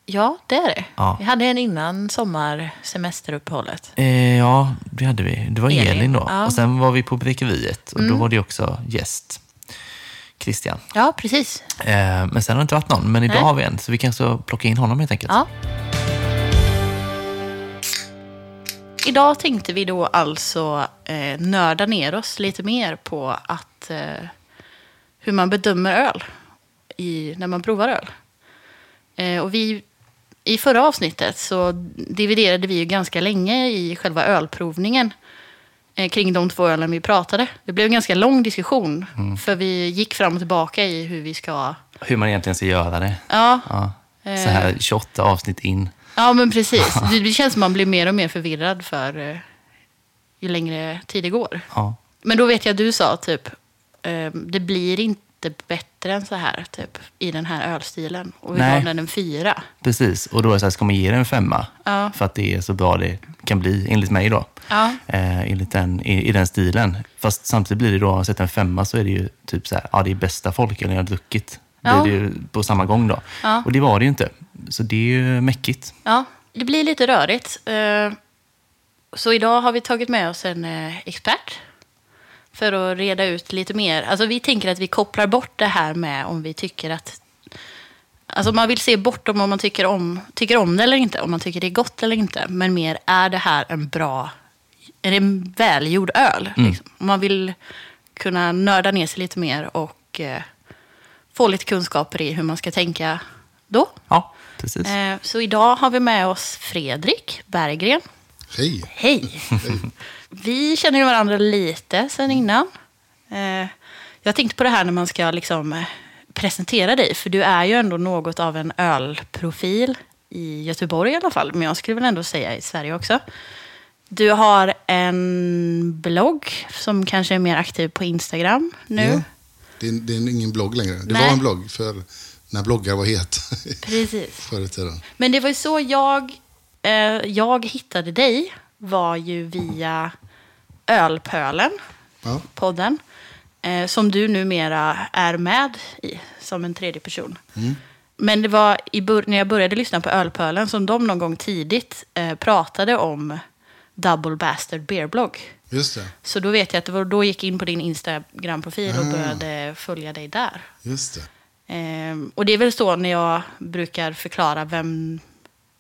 Ja, det är det. Ja. Vi hade en innan sommarsemesteruppehållet. Eh, ja, det hade vi. Det var Elin, Elin, då. ja. Mm. Och sen var vi på Bräckeriet och då var det också gäst. Christian. Ja, precis. Eh, men sen har det inte varit någon, men idag Nej. har vi en. Så vi kan så plocka in honom helt enkelt. Ja. Idag tänkte vi då alltså eh, nörda ner oss lite mer på att, eh, hur man bedömer öl i, när man provar öl. Eh, och vi, I förra avsnittet så dividerade vi ju ganska länge i själva ölprovningen eh, kring de två ölen vi pratade. Det blev en ganska lång diskussion, för vi gick fram och tillbaka i hur vi ska... Hur man egentligen ska göra det. Ja, Ja. Så Eh. här 28 avsnitt in. Ja, men precis. Det känns som man blir mer och mer förvirrad för eh, ju längre tid det går. Ja. Men då vet jag att du sa typ, eh, det blir inte bättre än så här typ, i den här ölstilen. Och vi Nej. gav den en fyra. Precis, och då är det så här, ska man ge den en femma? Ja. För att det är så bra det kan bli, enligt mig då. Ja. Eh, enligt den, i, I den stilen. Fast samtidigt blir det då, om man sätter en femma så är det ju typ så här, ja det är bästa folkölen jag har druckit. Ja. Blir det ju på samma gång då. Ja. Och det var det ju inte. Så det är ju mäckigt. Ja, det blir lite rörigt. Eh, Så idag har vi tagit med oss en eh, expert För att reda ut lite mer. Alltså vi tänker att vi kopplar bort det här med om vi tycker att... Alltså man vill se bortom om man tycker om, tycker om det eller inte. Om man tycker det är gott eller inte. Men mer, är det här en bra... Är det en välgjord öl? Liksom? Om man vill kunna nörda ner sig lite mer och eh, få lite kunskaper i hur man ska tänka då. Ja, precis. Eh, så idag har vi med oss Fredrik Berggren. Hej! Hej! Vi känner ju varandra lite sen innan. Eh, jag tänkte på det här när man ska liksom eh, presentera dig. För du är ju ändå något av en ölprofil i Göteborg i alla fall. Men jag skulle väl ändå säga i Sverige också. Du har en blogg som kanske är mer aktiv på Instagram nu. Ja, det, är, det är ingen blogg längre. Det Nej. var en blogg för när bloggar var het Precis. förr i tiden. Men det var ju så jag, eh, jag hittade dig. Var ju via Ölpölen, Ja, podden. Eh, som du numera är med i som en tredje person. Men det var när jag började lyssna på Ölpölen som de någon gång tidigt eh, pratade om Double Bastard Beerblogg. just det. Så då vet jag att det var då jag gick in på din Instagram-profil och Ah. började följa dig där. Just det. Ehm, och det är väl så när jag brukar förklara vem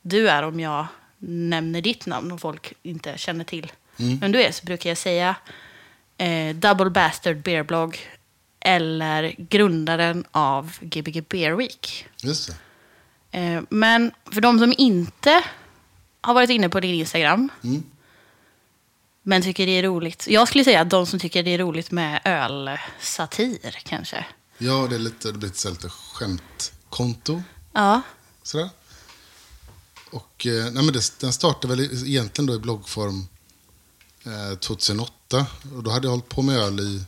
du är om jag nämner ditt namn och folk inte känner till vem du är så brukar jag säga eh, Double Bastard Beerblogg eller grundaren av Gbg Beer Week. Just det. Eh, men för de som inte har varit inne på din Instagram Mm. men tycker det är roligt. Jag skulle säga att de som tycker det är roligt med ölsatir kanske. Ja, det är lite, det blir lite skämtkonto. Ja. Sådär. Och, eh, nej, men det, den startade väl egentligen då i bloggform eh, 2008. Och då hade jag hållit på med öl i,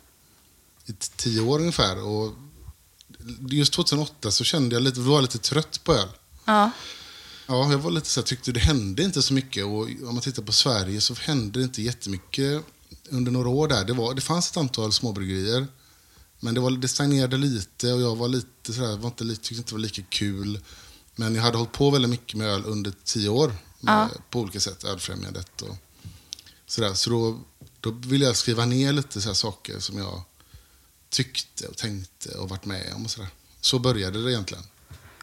i tio år ungefär. Och just 2008 så kände jag lite, var lite trött på öl. Ja. Ja, jag var lite så här, tyckte det hände inte så mycket. Och om man tittar på Sverige så hände det inte jättemycket under några år där. Det, var, det fanns ett antal småbryggerier. Men det, var, det stagnerade lite och jag var lite sådär, var inte, tyckte inte det var lika kul. Men jag hade hållit på väldigt mycket med öl under tio år. Med, Ja. På olika sätt, Ölfrämjandet och sådär. Så då, då ville jag skriva ner lite så här saker som jag tyckte och tänkte och varit med om och sådär. Så började det egentligen.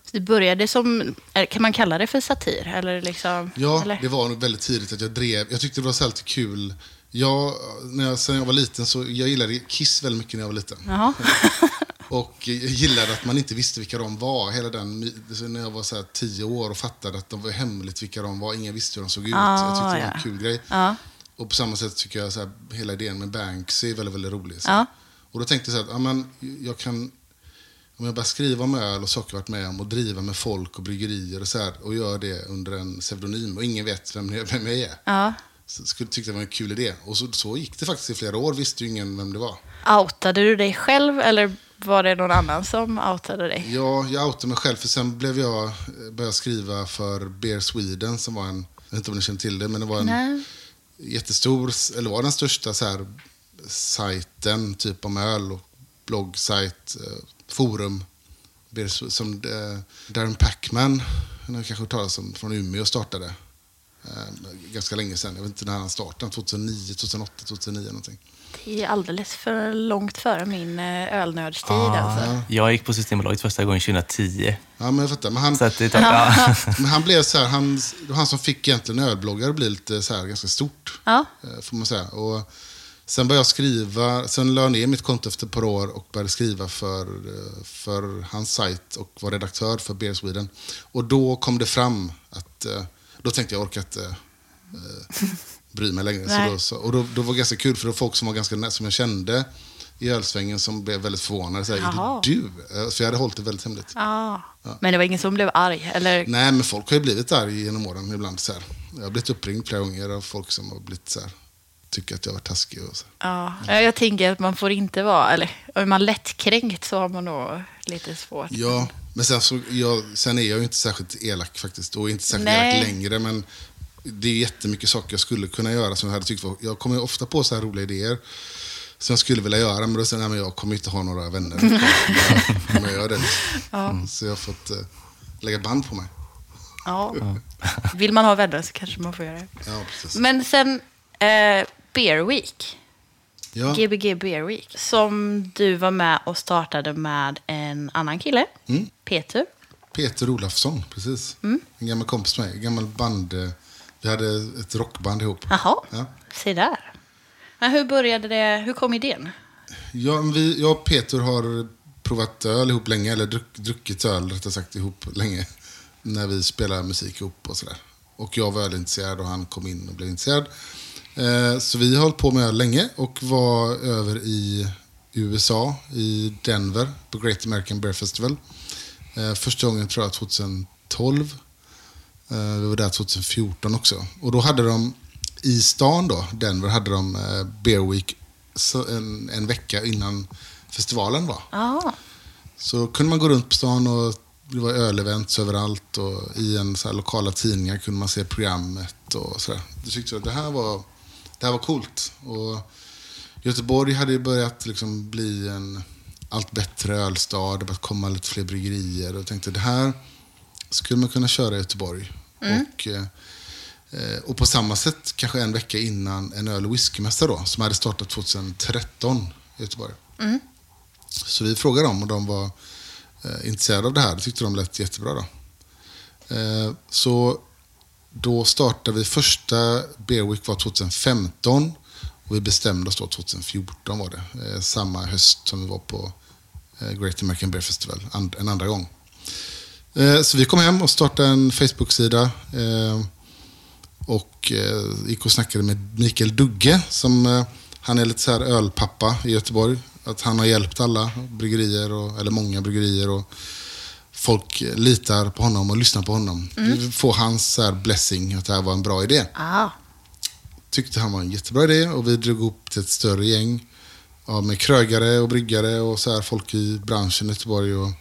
Så det började som, kan man kalla det för satir? Eller liksom, Ja, eller? det var nog väldigt tidigt att jag drev. Jag tyckte det var så här kul. Jag, när jag, sen jag var liten så jag gillade Kiss väldigt mycket när jag var liten. Jaha. Och jag gillade att man inte visste vilka de var. Hela den, när jag var så här tio år och fattade att de var hemligt vilka de var. Ingen visste hur de såg ut. Ah, jag tyckte det var ja. en kul grej. Ja. Och på samma sätt tycker jag så här, hela idén med Banksy är väldigt, väldigt rolig. Så. Ja. Och då tänkte jag så här, att, ja, men, jag kan, om jag börjar skriva om öl och saker jag varit med om och driva med folk och bryggerier och så här, och gör det under en pseudonym och ingen vet vem, jag- vem jag är. Ja. Så skulle, tyckte jag det var en kul idé. Och så, så gick det faktiskt i flera år, visste ju ingen vem det var. Outade du dig själv eller var det någon annan som outade dig? Ja, jag outade mig själv för sen blev jag, eh, började skriva för Beer Sweden som var en, jag vet inte om ni känner till det, men det var en Nej. jättestor, eller var den största så här, sajten, typ om öl och bloggsajt, eh, forum. Som eh, Darren Packman, ni har kanske hört talas om, från Umeå startade. Ganska länge sedan, jag vet inte när han startade, 2009, 2008, 2009 någonting. Det är alldeles för långt före min eh, ölnördstid Ah. alltså. Jag gick på Systembolaget första gången 2010. Ja, men jag fattar. Men han, Så att det tar, ja. men han blev så här, han, han som fick egentligen ölbloggar att bli lite så här, ganska stort. Ja. eh, Får man säga. Och sen började jag skriva, sen la jag ner mitt konto efter ett par år och började skriva för, eh, för hans sajt och var redaktör för Beer Sweden. Och då kom det fram att, då tänkte jag, eh, bry mig längre. Så då, så, och då, då var det ganska kul, för det var folk som var ganska som jag kände i ölsvängen som blev väldigt förvånade. Så här, är det du? Eh, För jag hade hållit det väldigt hemligt. Ja. Men det var ingen som blev arg? Eller? Nej, men folk har ju blivit arga genom åren ibland. Så. Jag har blivit uppringd flera gånger av folk som har blivit så tycker att jag varit taskig. Och så. Ja. Jag tänker att man får inte vara, eller är man lättkränkt så har man nog lite svårt. Ja, men sen, så, jag, sen är jag ju inte särskilt elak faktiskt. Och inte särskilt Nej. elak längre. Men det är jättemycket saker jag skulle kunna göra som jag hade tyckt var... Jag kommer ju ofta på så här roliga idéer som jag skulle vilja göra. Men då säger jag, men jag kommer inte ha några vänner om jag gör det. Mm, Så jag har fått eh, lägga band på mig. Ja. Vill man ha vänner så kanske man får göra det. Ja. Men sen eh, Beer Week. Ja. Gbg Beer Week. Som du var med och startade med en annan kille, Mm. Peter. Peter Olafsson, precis. En gammal kompis med mig. En gammal band. Vi hade ett rockband ihop. Jaha, Ja. se där. Men hur började det? Hur kom idén? Ja, vi, jag och Peter har provat öl ihop länge, eller druck, druckit öl rättare sagt ihop länge. När vi spelar musik ihop och sådär. Och jag var ölintresserad och han kom in och blev intresserad. Eh, så vi har hållit på med öl länge och var över i USA, i Denver, på Great American Beer Festival. Eh, första gången tror jag 2012. Eh, vi var där 2014 också. Och då hade de i stan då, Denver, hade de eh, Beer Week en, en vecka innan festivalen var. Ja, Så kunde man gå runt på stan och det var ölevents överallt och i en så lokala tidningar kunde man se programmet och sådär. Jag tyckte att det här var, det här var coolt. Och Göteborg hade ju börjat liksom bli en allt bättre ölstad. Det börjat komma lite fler bryggerier och tänkte det här skulle man kunna köra i Göteborg. Och, eh, och på samma sätt kanske en vecka innan en öl och whiskymässa då, som hade startat 2013 i Göteborg. Så vi frågade dem och de var eh, intresserade av det här. Det tyckte de lät jättebra. Då. Eh, så då startade vi första Beer Week var 2015 och vi bestämde oss då 2014 var det. Samma höst som vi var på Great American Beer Festival en andra gång. Eh, så vi kom hem och startade en Facebook-sida. Eh, och eh, gick och snackade med Mikael Dugge. Som, han är lite så här ölpappa i Göteborg. Att han har hjälpt alla bryggerier, och, eller många bryggerier. Och folk litar på honom och lyssnar på honom. Vi får hans så här blessing att det här var en bra idé. ah, Tyckte han var en jättebra idé och vi drog ihop till ett större gäng. Ja, med krögare och bryggare och så här folk i branschen i Göteborg. Och,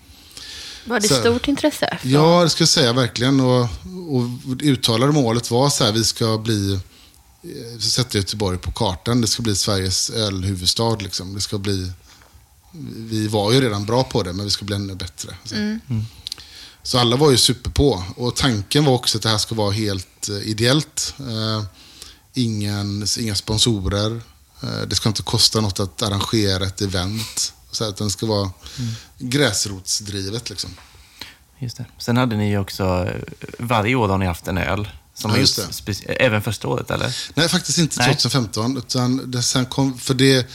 var det Så- stort intresse? från- Ja, det ska jag säga verkligen. Och, och uttalade målet var så här, vi ska bli eh, sätta Göteborg på kartan. Det ska bli Sveriges ölhuvudstad. Liksom. Det ska bli, vi var ju redan bra på det, men vi ska bli ännu bättre. Så, så alla var ju super på. Och tanken var också att det här ska vara helt eh, ideellt. Eh, ingen, inga sponsorer. Eh, det ska inte kosta något att arrangera ett event. Så att den ska vara gräsrotsdrivet. Liksom. Just det. Sen hade ni ju också, eh, varje år har ni haft en öl. Som Ja, just det. speci- även första året, eller? Nej, faktiskt inte Nej. 2015. Utan det sen kom, för det,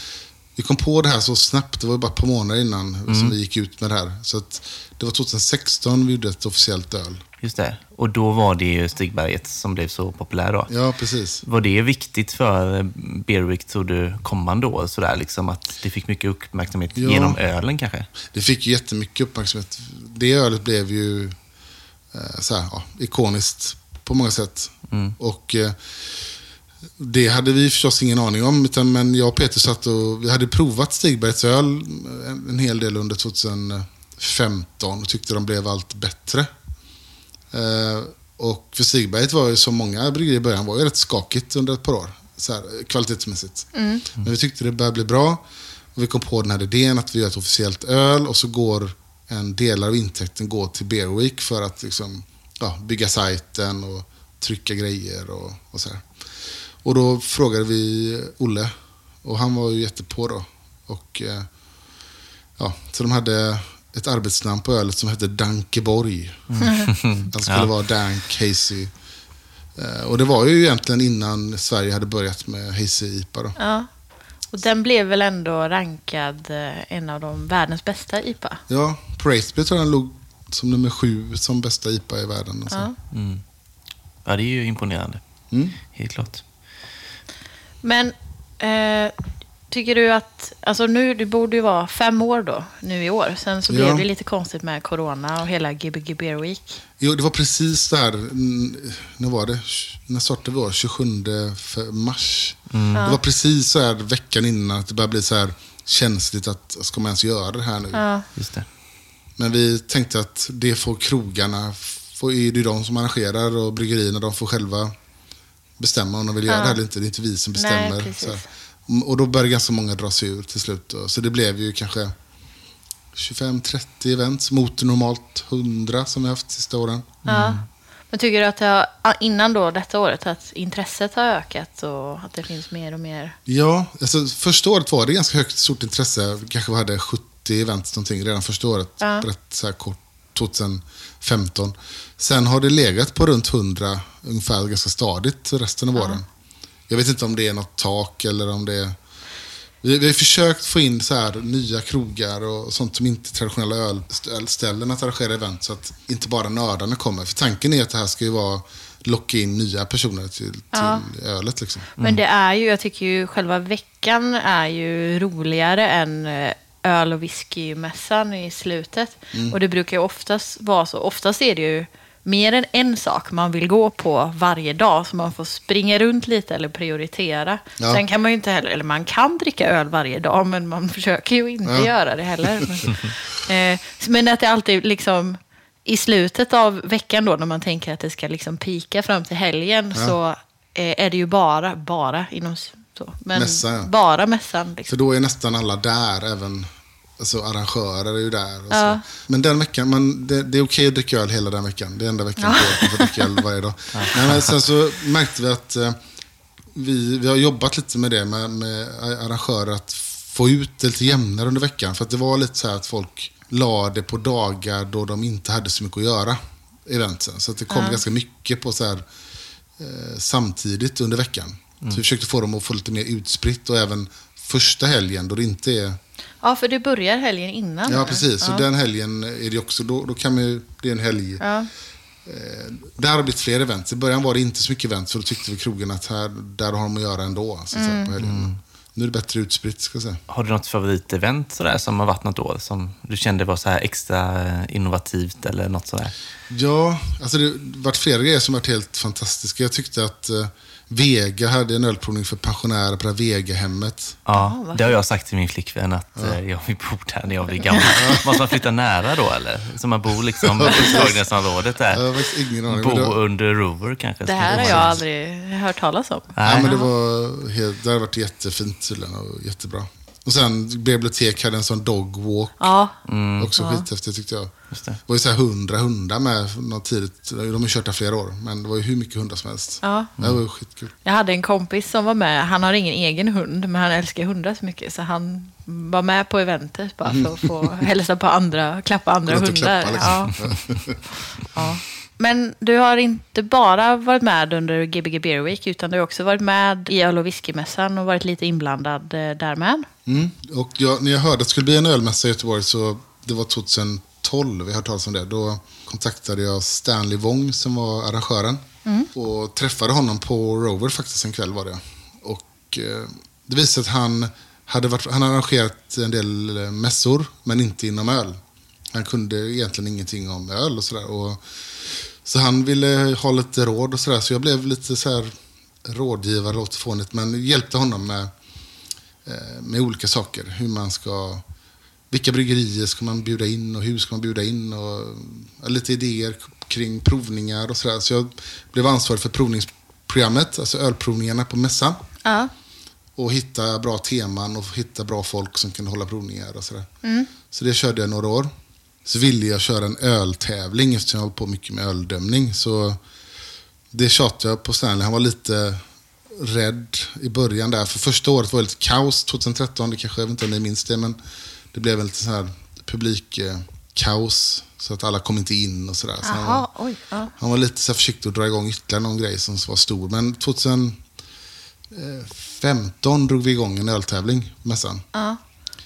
vi kom på det här så snabbt. Det var bara ett par månader innan Mm. som vi gick ut med det här. Så att det var 2016 vi gjorde ett officiellt öl. Just det. Och då var det ju Stigberget som blev så populär då. Ja, precis. Var det viktigt för eh, Beer Week, tror du, kommande år? Sådär, liksom, att det fick mycket uppmärksamhet Ja. genom ölen kanske? Det fick ju jättemycket uppmärksamhet. Det ölet blev ju eh, så här, ja, ikoniskt på många sätt. Och eh, det hade vi förstås ingen aning om. Utan, men jag och Peter satt och vi hade provat Stigbergets öl en, en hel del under 2015 och tyckte de blev allt bättre. Eh, och för Stigberget var ju som många bryggerier i början var ju rätt skakigt under ett par år. Så här, kvalitetsmässigt. Men vi tyckte det började bli bra. Och vi kom på den här idén att vi gör ett officiellt öl och så går en del av intäkten går till Beer Week för att liksom, ja, bygga sajten och trycka grejer och, och så här. Och då frågade vi Olle och han var ju jättepå då. Och, eh, ja, så de hade ett arbetsnamn på ölet som hette Dankeborg. Den skulle Ja. vara Dank Hazy. Eh, Och det var ju egentligen innan Sverige hade börjat med Hazy IPA. Då. Ja. Och den blev väl ändå rankad eh, en av de världens bästa IPA? Ja, på Ratesby tror jag den låg som nummer sju som bästa IPA i världen. Och så. Ja. Mm. Ja, det är ju imponerande. Mm. Helt klart. Men eh, tycker du att, alltså nu, det borde ju vara fem år då, nu i år. Sen så Ja. blev det lite konstigt med corona och hela Gbg Beer Week. Jo, det var precis där, mm, när var det? När startade vi? år? 27 för mars. Det var precis så här veckan innan att det började bli så här känsligt att ska man ens göra det här nu? Ja. Just det. Men vi tänkte att det får krogarna, får, är det ju de som arrangerar och bryggerierna, de får själva bestämma om de vill göra Ja. det här eller inte. Det är inte vi som Nej, bestämmer. precis. Mm, Och då började ganska många dra sig ur till slut. då. Så det blev ju kanske 25-30 events mot normalt 100 som vi haft sista åren. Ja. Men tycker du att det har, ah, innan då detta året att intresset har ökat och att det finns mer och mer? Ja, alltså första året var det ganska högt stort intresse. Vi kanske hade 70 events någonting redan första året. Ja. Rätt så här kort, 2015. Sen har det legat på runt 100 ungefär ganska stadigt resten av åren. Jag vet inte om det är något tak eller om det är... Vi, vi har försökt få in så här nya krogar och sånt som inte traditionella öl- ölställen att arrangera event så att inte bara nördarna kommer. För tanken är att det här ska ju vara locka in nya personer till, till Ja. ölet. Liksom. Men det är ju, jag tycker ju själva veckan är ju roligare än eh, öl och whiskymässan i slutet. Och det brukar ju oftast vara så. Oftast är det ju mer än en sak man vill gå på varje dag. Så man får springa runt lite eller prioritera. Ja. Sen kan man ju inte heller, eller man kan dricka öl varje dag, men man försöker ju inte Ja. göra det heller. Men, eh, men att det alltid liksom i slutet av veckan då när man tänker att det ska liksom pika fram till helgen Ja. så eh, är det ju bara, bara inom så. Men Mässa, ja. bara mässan. Liksom. För då är nästan alla där, även alltså, arrangörer är ju där. Och Ja. Men den veckan, man, det, det är okej att dricka öl hela den veckan. Det är enda veckan på året man får dricka öl varje dag. Nej, men sen så märkte vi att eh, vi, vi har jobbat lite med det med, med arrangörer att få ut det lite jämnare under veckan. För att det var lite så här att folk la det på dagar då de inte hade så mycket att göra, eventsen. Så att det kom ganska mycket på så här, eh, samtidigt under veckan. Så vi försökte få dem att få lite mer utspritt och även första helgen då det inte är... Ja, för det börjar helgen innan. Ja, precis. Så Ja. den helgen är det också, då, då kan man ju, det är en helg. Ja. Där har det blivit fler events. I början var det inte så mycket events för då tyckte vi krogen att här, där har de att göra ändå. Så att säga, på helgen. Nu är det bättre utspritt ska jag säga. Har du något favoritevent sådär, som har varit något år som du kände var så här extra eh, innovativt eller något sådär? Ja, alltså det har varit flera grejer som varit helt fantastiska. Jag tyckte att eh, Vega hade en ölprovning för pensionärer på det här Vega-hemmet. Ja, vad det har jag sagt till min flickvän att eh, jag vill bo där när jag blir gammal. Måste man flytta nära då eller? Så man bor liksom på Slagnäsområdet Jag där. har faktiskt ingen aning. Bo det, var- under Rover kanske. Det här har jag aldrig hört talas om. ja, men det, var helt, det har varit jättefint tydligen och jättebra. Och sen bibliotek hade en sån dog walk. Ja, Också skithäftigt tyckte jag. Just det. Det var ju så här hundra hundar med något tidigt. De har kört där flera år, men det var ju hur mycket hundar som helst. ja. Det var ju skitkul. Jag hade en kompis som var med. Han har ingen egen hund, men han älskar hundar så mycket. Så han var med på eventet bara för att få hälsa på andra, klappa andra hundar. klappa, liksom. ja. ja. Men du har inte bara varit med under Gbg Beer Week, utan du har också varit med i öl och whiskymässan och varit lite inblandad eh, där med. Mm. Och jag, när jag hörde att det skulle bli en ölmässa i Göteborg, så det var 2012, jag hörde talas om det. Då kontaktade jag Stanley Wong som var arrangören. Och träffade honom på Rover faktiskt en kväll var det. Och eh, det visade att han hade varit, han hade arrangerat en del eh, mässor, men inte inom öl. Han kunde egentligen ingenting om öl och sådär. Så han ville ha lite råd och sådär. Så jag blev lite så här rådgivare, låter fånigt, men hjälpte honom med eh, med olika saker. Hur man ska, vilka bryggerier ska man bjuda in och hur ska man bjuda in och lite idéer kring provningar och sådär. Så jag blev ansvarig för provningsprogrammet, alltså ölprovningarna på mässan. Ja. Och hitta bra teman och hitta bra folk som kunde hålla provningar och sådär. Så det körde jag några år. Så ville jag köra en öltävling eftersom jag hållit på mycket med öldömning. Så det tjatade jag på Stanley. Han var lite rädd i början där. För första året var det lite kaos. 2013, det kanske, jag vet inte om ni minns det, men det blev en lite så här publikkaos. Så att alla kom inte in och sådär. Så han, var, oj. Ja. han var lite så försiktig att dra igång ytterligare någon grej som var stor. Men 2015 drog vi igång en öltävling mässan. ja.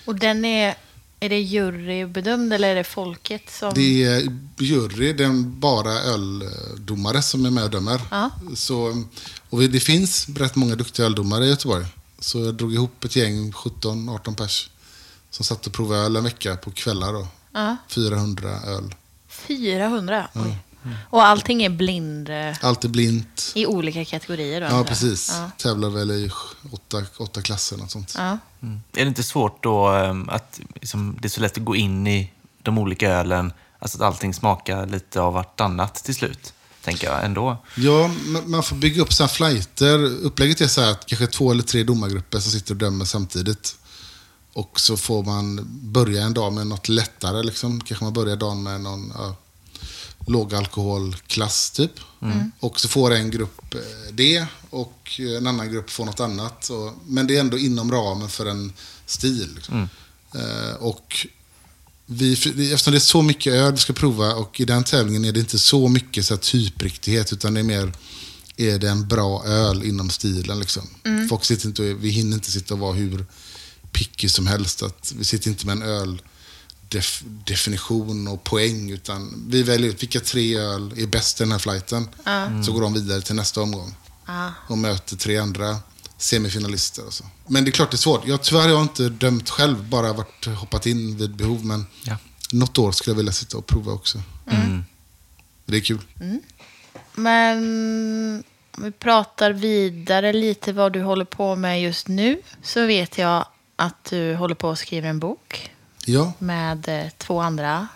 Och den är, är det jurybedömd eller är det folket som... Det är jury, det är bara öldomare som är med och dömer. Ja. Så, och det finns rätt många duktiga öldomare i Göteborg. Så jag drog ihop ett gäng, 17-18 pers, som satt och provade öl en vecka på kvällar. Då. Ja. 400 öl. 400? Oj. Och allting är blind eh, Allt är blint. i olika kategorier? Då, Ja, precis. Ja. Tävlar väl i åtta, åtta klasser, något sånt. Ja. Mm. Är det inte svårt då ehm, att liksom, det är så lätt att gå in i de olika ölen, alltså att allting smakar lite av vartannat till slut, tänker jag ändå. Ja, man får bygga upp här flighter. Upplägget är så här att kanske två eller tre domargrupper som sitter och dömer samtidigt. Och så får man börja en dag med något lättare. Liksom. Kanske man börjar dagen med någon... Ja. Lågalkoholklass typ. Och så får en grupp eh, det och en annan grupp får något annat. Och, men det är ändå inom ramen för en stil. Liksom. Eh, och vi, eftersom det är så mycket öl vi ska prova och i den tävlingen är det inte så mycket så här, typriktighet utan det är mer är det en bra öl inom stilen. Liksom. Folk sitter inte, vi hinner inte sitta och vara hur picky som helst. Att vi sitter inte med en öl def, definition och poäng utan vi väljer ut vilka tre öl är bäst i den här flighten. Så går de vidare till nästa omgång Ja. och möter tre andra semifinalister. Och så. Men det är klart det är svårt. Jag, tyvärr har jag inte dömt själv, bara varit, hoppat in vid behov. Men Ja. något år skulle jag vilja sitta och prova också. Det är kul. Men om vi pratar vidare lite vad du håller på med just nu. Så vet jag att du håller på att skriva en bok Ja, med eh, två andra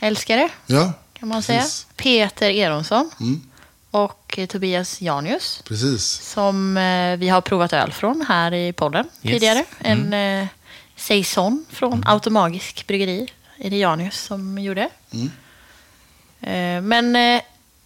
ölälskare ja kan man säga. Precis. Peter Eronsson Mm. och eh, Tobias Janius. precis. Som eh, vi har provat öl från här i podden Yes. tidigare. En eh, saison från Automagisk bryggeri. Är det Janius som gjorde. Mm. Eh, men eh,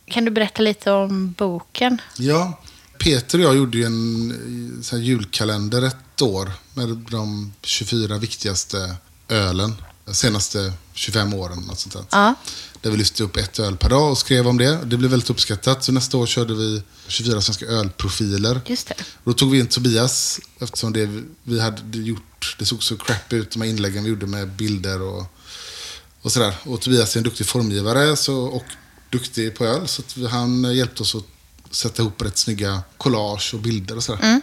kan du berätta lite om boken? Ja, Peter och jag gjorde ju en eh, julkalender ett år med de 24 viktigaste ölen. De senaste 25 åren. Något sånt där. Ja. Där vi lyfte upp ett öl per dag och skrev om det. Det blev väldigt uppskattat. Så nästa år körde vi 24 svenska ölprofiler. Just det. Då tog vi in Tobias eftersom det vi hade gjort, det såg så crap ut de här inläggen vi gjorde med bilder och, och sådär. Och Tobias är en duktig formgivare så, och duktig på öl så han hjälpte oss att sätta ihop rätt snygga collage och bilder och sådär.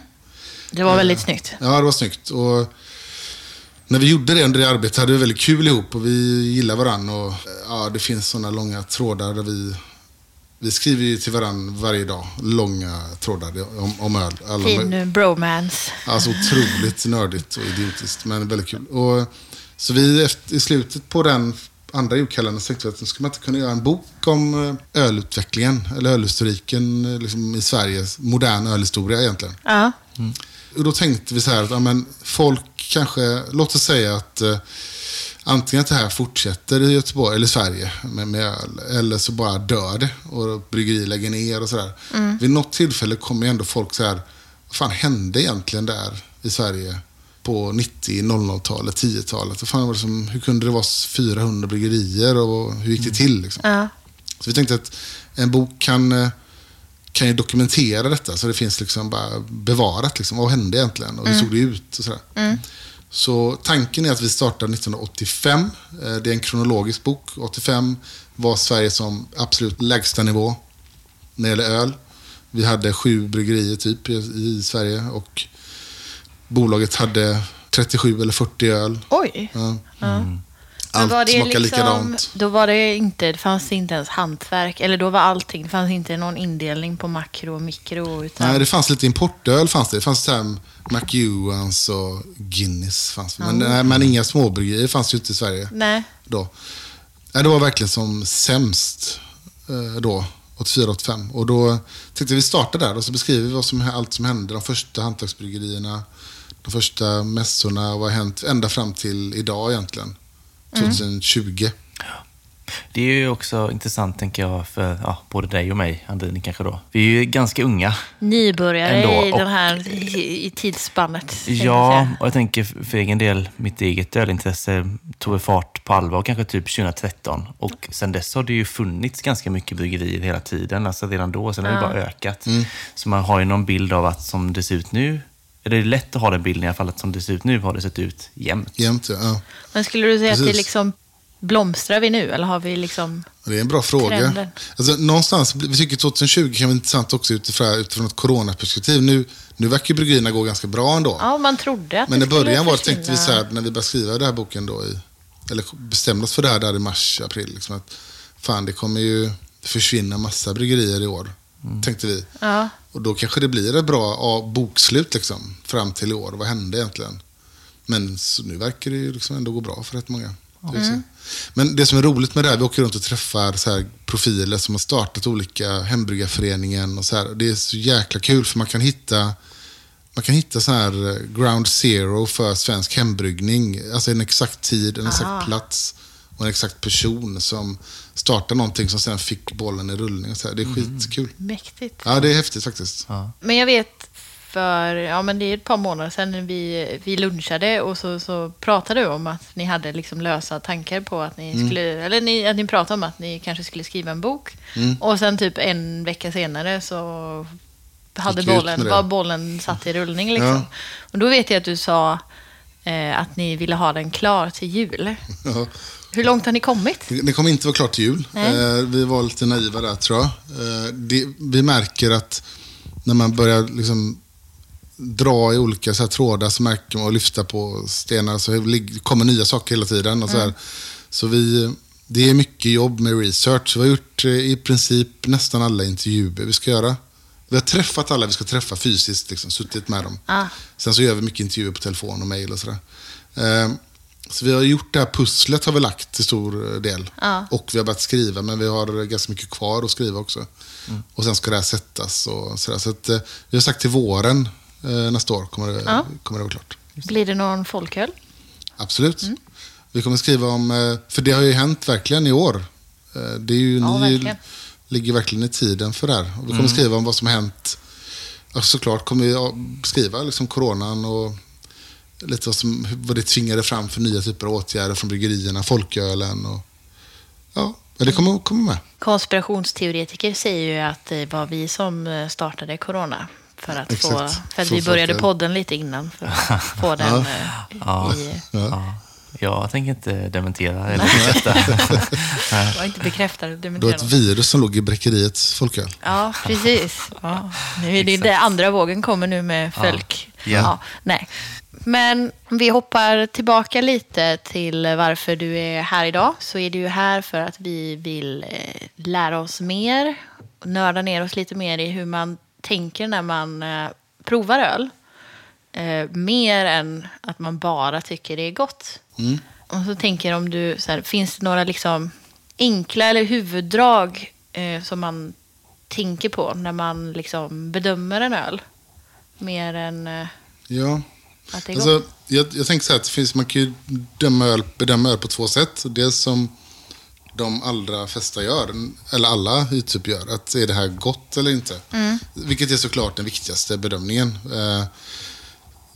Det var väldigt snyggt. Ja, det var snyggt. Och när vi gjorde det under det arbetet hade vi väldigt kul ihop och vi gillar varandra. Och, ja, det finns sådana långa trådar där vi... Vi skriver ju till varandra varje dag, långa trådar om, om öl. Alla Fin eh, bromance. Alltså otroligt nördigt och idiotiskt, men väldigt kul. Och, så vi efter, i slutet på den andra julkalendern så tänkte vi att nu ska man inte kunna göra en bok om eh, ölutvecklingen, eller ölhistoriken eh, liksom, i Sveriges modern ölhistoria egentligen. Ja. Och då tänkte vi så här att ja, men folk kanske, låt oss säga att eh, antingen att det här fortsätter i Göteborg eller Sverige med, med öl, eller så bara dör det och bryggeri lägger ner och sådär. Vid något tillfälle kommer ju ändå folk så här, vad fan hände egentligen där i Sverige på 90, 00-talet, 10-talet? Vad fan var det som, hur kunde det vara 400 bryggerier och hur gick det till? Liksom? Ja. Så vi tänkte att en bok kan, eh, kan ju dokumentera detta så det finns liksom bara bevarat. Liksom, vad hände egentligen och hur såg det ut? Och sådär. Så tanken är att vi startar 1985. Eh, Det är en kronologisk bok. 85 var Sverige som absolut lägsta nivå när det gäller öl. Vi hade sju bryggerier typ i Sverige och bolaget hade 37 eller 40 öl. Oj. Ja. Men Allt var det smakar liksom, likadant. Då var det inte, det fanns inte ens hantverk. Eller då var allting, det fanns inte någon indelning på makro och mikro. Utan, Nej, det fanns lite importöl. Fanns det. det fanns så här McEwans och Guinness. Fanns. Men, nej, men inga småbryggerier fanns ju inte i Sverige Nej. då. Nej, det var verkligen som sämst eh, då, 84-85. Och då tänkte vi starta där och så beskriver vi vad som, allt som hände. De första hantverksbryggerierna, de första mässorna och vad har hänt ända fram till idag egentligen. 2020. Det är ju också intressant, tänker jag, för ja, både dig och mig, Andrini kanske då. Vi är ju ganska unga. Nybörjare Ändå, i, och- den här, i, i tidsspannet. Ja, och jag tänker för egen del, mitt eget ölintresse tog fart på allvar kanske typ 2013. Och sen dess har det ju funnits ganska mycket bryggerier hela tiden. Alltså redan då, sen har det bara ökat. Så man har ju någon bild av att som det ser ut nu, det är lätt att ha den bilden i alla fall, att som det ser ut nu har det sett ut jämt. Jämt, ja. Men skulle du säga att det Precis. liksom blomstrar vi nu? Eller har vi liksom... Det är en bra fråga. Trenden. Alltså, någonstans, vi tycker 2020 kan vara intressant också utifrån, utifrån ett coronaperspektiv. Nu, nu verkar bryggerierna gå ganska bra ändå. Ja, man trodde att Men det i början var det, tänkte vi så här, när vi började skriva den här boken då, i, eller bestämde oss för det här där i mars, april, liksom, att fan det kommer ju försvinna massa bryggerier i år, tänkte vi. Ja. Och då kanske det blir ett bra bokslut liksom, fram till i år. Vad hände egentligen? Men nu verkar det ju liksom ändå gå bra för rätt många. Säga. Men det som är roligt med det här, vi åker runt och träffar så här profiler som har startat olika hembryggarföreningen och så här. Det är så jäkla kul för man kan hitta man kan hitta så här eh, ground zero för svensk hembryggning. Alltså en exakt tid, en exakt Ah. plats och en exakt person som startade någonting som sen fick bollen i rullning. Och så här. Det är skitkul. Mäktigt. Ja, det är häftigt faktiskt. Men jag vet för, ja men det är ett par månader sedan vi, vi lunchade och så, så pratade du om att ni hade liksom lösa tankar på att ni Mm. skulle, eller ni, att ni pratade om att ni kanske skulle skriva en bok. Mm. Och sen typ en vecka senare så hade bollen, var bollen satt i rullning liksom. Ja. Och då vet jag att du sa eh, att ni ville ha den klar till jul. Ja. Hur långt har ni kommit? Det kommer inte vara klart till jul. Nej. Eh, vi var lite naiva där tror jag. Eh, vi märker att när man börjar liksom dra i olika så här, trådar så märker man och lyfta på stenar så kommer nya saker hela tiden. Och så här. så vi, det är mycket jobb med research. Vi har gjort eh, i princip nästan alla intervjuer vi ska göra. Vi har träffat alla vi ska träffa fysiskt, liksom, suttit med dem. Ah. Sen så gör vi mycket intervjuer på telefon och mejl och sådär. Så vi har gjort det här pusslet har vi lagt till stor eh, del. Ja. Och vi har börjat skriva, men vi har ganska mycket kvar att skriva också. Och sen ska det här sättas och sådär. Så att, eh, vi har sagt till våren eh, nästa år kommer det, Ja. kommer det vara klart. Blir det någon folköl? Absolut. Mm. Vi kommer skriva om, för det har ju hänt verkligen i år. Det är ju, Ja, ni verkligen. ligger verkligen i tiden för det här. Och vi kommer skriva om vad som har hänt. Och såklart kommer vi skriva liksom coronan och lite vad, som, vad det tvingade fram för nya typer av åtgärder från bryggerierna, folkölen och ja, men det kommer kommer med. Konspirationsteoretiker säger ju att det var vi som eh, startade corona. För att, få, för att vi började podden lite innan. För att få den eh, Ja. i... Ja. Jag tänker inte dementera eller bekräfta. var inte bekräftad. Det var ett virus som låg i bräckeriets folköl. Ja, precis. Ja. Nu är det det andra vågen kommer nu med folk. Ja. nej. Men om vi hoppar tillbaka lite till varför du är här idag. Så är du här för att vi vill eh, lära oss mer. Och nörda ner oss lite mer i hur man tänker när man eh, provar öl. Eh, mer än att man bara tycker det är gott. Mm. Och så tänker om du, så här, finns det några liksom enkla eller huvuddrag eh, som man tänker på när man liksom bedömer en öl? Mer än eh, Ja, att det är Alltså, jag, jag tänker så här att det finns, man kan ju döma öl, bedöma öl på två sätt. Dels som de allra flesta gör, eller alla typ gör. Att är det här gott eller inte? Vilket är såklart den viktigaste bedömningen. Eh,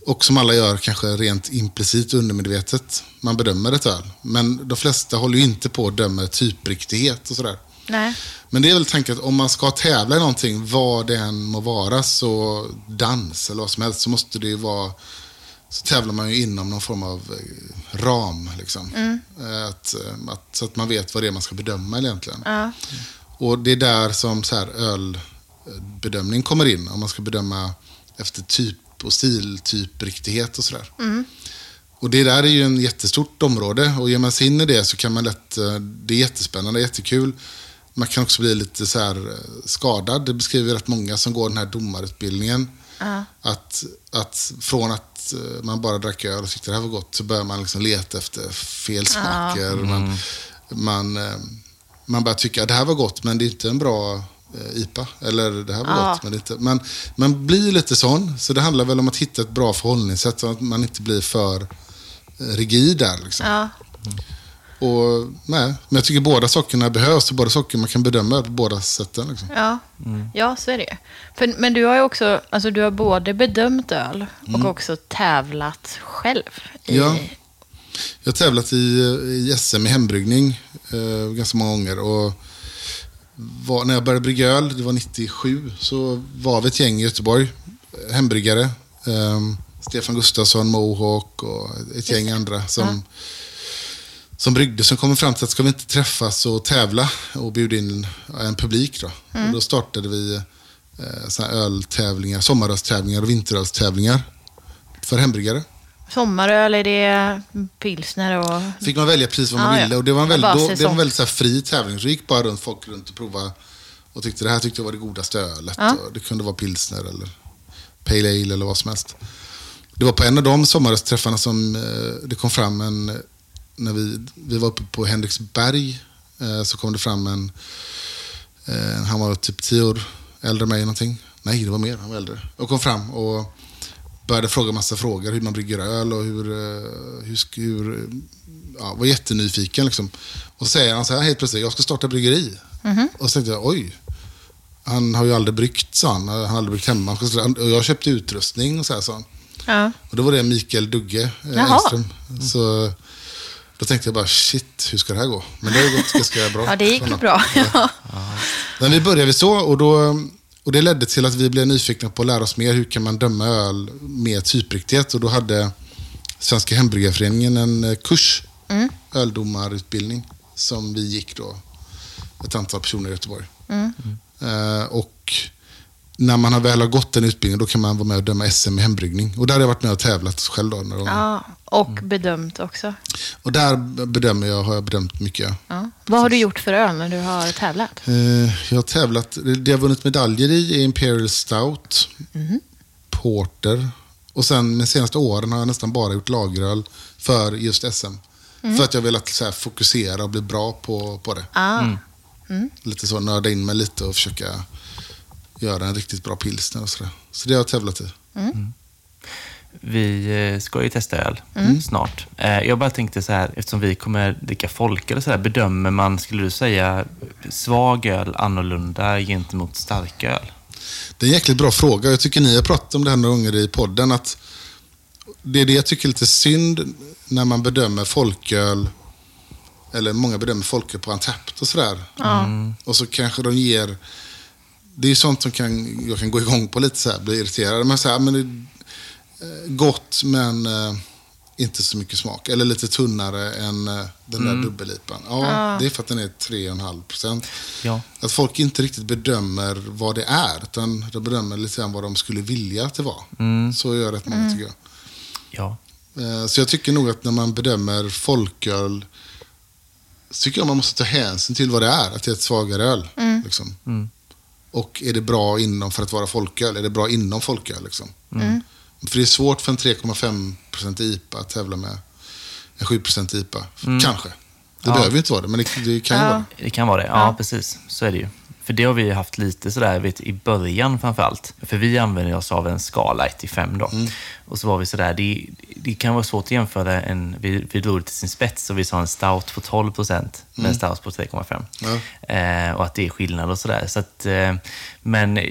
och som alla gör kanske rent implicit undermedvetet. Man bedömer ett öl. Men de flesta håller ju inte på att döma typriktighet och sådär. Nej. Men det är väl tanken att om man ska tävla i någonting, vad det än må vara, så dans eller vad som helst, så måste det ju vara... Så tävlar man ju inom någon form av eh, ram. Liksom. Eh, Att, eh, att, så att man vet vad det är man ska bedöma egentligen. Ja. Och det är där som så här ölbedömning kommer in. Om man ska bedöma efter typ och stiltypriktighet och sådär. Och det där är ju en jättestort område och ger man sig in i det så kan man lätt, det är jättespännande, jättekul. Man kan också bli lite så här skadad. Det beskriver rätt många som går den här domarutbildningen. Ja. Att, att från att eh, man bara drack öl och tyckte det här var gott så börjar man liksom leta efter fel smaker. Man, man, eh, man börjar tycka att det här var gott men det är inte en bra eh, IPA. Eller det här var Ja. gott men inte... Man, man blir lite sån. Så det handlar väl om att hitta ett bra förhållningssätt så att man inte blir för rigid där. Liksom. Ja. Och, nej, men jag tycker båda sakerna behövs och båda saker man kan bedöma på båda sätten. Liksom. Ja. ja, så är det För, Men du har ju också, alltså du har både bedömt öl och också tävlat själv. I, Ja. Jag har tävlat i, i SM i hembryggning eh, ganska många gånger. Och var, när jag började brygga öl, det var 97, så var vi ett gäng i Göteborg, hembryggare. Eh, Stefan Gustafsson, Mohawk och ett gäng andra som, som bryggde. Som kom fram till att ska vi inte träffas och tävla och bjuda in en publik. Då, och då startade vi eh, öltävlingar, sommarölstävlingar och vinterölstävlingar för hembryggare. Sommaröl, är det pilsner och... Fick man välja precis vad man ja. ville. Och det var en väldigt, då, det var en väldigt så här fri tävling. Så gick bara runt folk runt och provade. Och tyckte det här tyckte jag var det godaste ölet. Och det kunde vara pilsner eller pale ale eller vad som helst. Det var på en av de sommarträffarna som eh, det kom fram en... När vi, vi var uppe på Henriksberg eh, så kom det fram en... Eh, han var typ tio år äldre än mig någonting. Nej, det var mer. Han var äldre. Och kom fram och började fråga massa frågor. Hur man brygger öl och hur... eh, hur, hur ja, var jättenyfiken liksom. Och så säger han så här helt plötsligt, jag ska starta bryggeri. Och så tänkte jag, oj. Han har ju aldrig bryggt, sa han. Han har aldrig bryggt hemma. Och jag köpte utrustning och så här, sa han. Ja. Och då var det Mikael Dugge eh, Jaha. Engström. Så då tänkte jag bara, shit, hur ska det här gå? Men det har ju gått ganska bra. ja, det gick honom. bra. Ja. Men vi började så och, då, och det ledde till att vi blev nyfikna på att lära oss mer. Hur kan man döma öl med typriktighet? Och då hade Svenska Hembryggarföreningen en eh, kurs, öldomarutbildning, som vi gick då, ett antal personer i Göteborg. Eh, och när man har väl har gått den utbildningen, då kan man vara med och döma SM i hembryggning. Och där har jag varit med och tävlat själv då. Några gånger. Ja, och bedömt också. Och där bedömer jag, har jag bedömt mycket. Ja. Vad har du gjort för öl när du har tävlat? Eh, jag har tävlat, det jag har vunnit medaljer i är Imperial Stout, Porter och sen de senaste åren har jag nästan bara gjort lageröl för just SM. För att jag velat så här, fokusera och bli bra på, på det. Ah. Lite så, nörda in mig lite och försöka göra en riktigt bra pilsner och sådär. Så det har jag tävlat i. Vi eh, ska ju testa öl Mm. snart. Eh, Jag bara tänkte så här, eftersom vi kommer dricka folk eller så här, bedömer man, skulle du säga, svag öl annorlunda gentemot stark öl? Det är en jäkligt bra fråga. Jag tycker ni har pratat om det här några gånger i podden. Att det är det jag tycker är lite synd när man bedömer folköl. Eller många bedömer folköl på Antapped och sådär. Och så kanske de ger... Det är sånt som kan, jag kan gå igång på lite så här, bli irriterad. Men så här, men det, eh, gott men eh, inte så mycket smak. Eller lite tunnare än eh, den där dubbellipan. Ja, det är för att den är 3,5 procent. Ja. Att folk inte riktigt bedömer vad det är, utan de bedömer lite grann vad de skulle vilja att det var. Så gör rätt många tycker jag. Ja. Eh, Så jag tycker nog att när man bedömer folköl så tycker jag man måste ta hänsyn till vad det är, att det är ett svagare öl. Liksom. Och är det bra inom för att vara folköl? Är det bra inom folköl? Liksom? För det är svårt för en 3,5% IPA att tävla med en 7% IPA. Kanske. Det Ja. behöver ju inte vara det, men det, det kan ju Ja. vara det. Det kan vara det. Ja, precis. Så är det ju. För det har vi ju haft lite sådär vet, i början framför allt. För vi använder oss av en skala 1 till 5 då. Och så var vi sådär, det, det kan vara svårt att jämföra en, vi, vi drog det till sin spets och vi sa en stout på 12 procent med en stout på 3,5. Ja. Eh, och att det är skillnad och sådär. Så att, eh, men eh,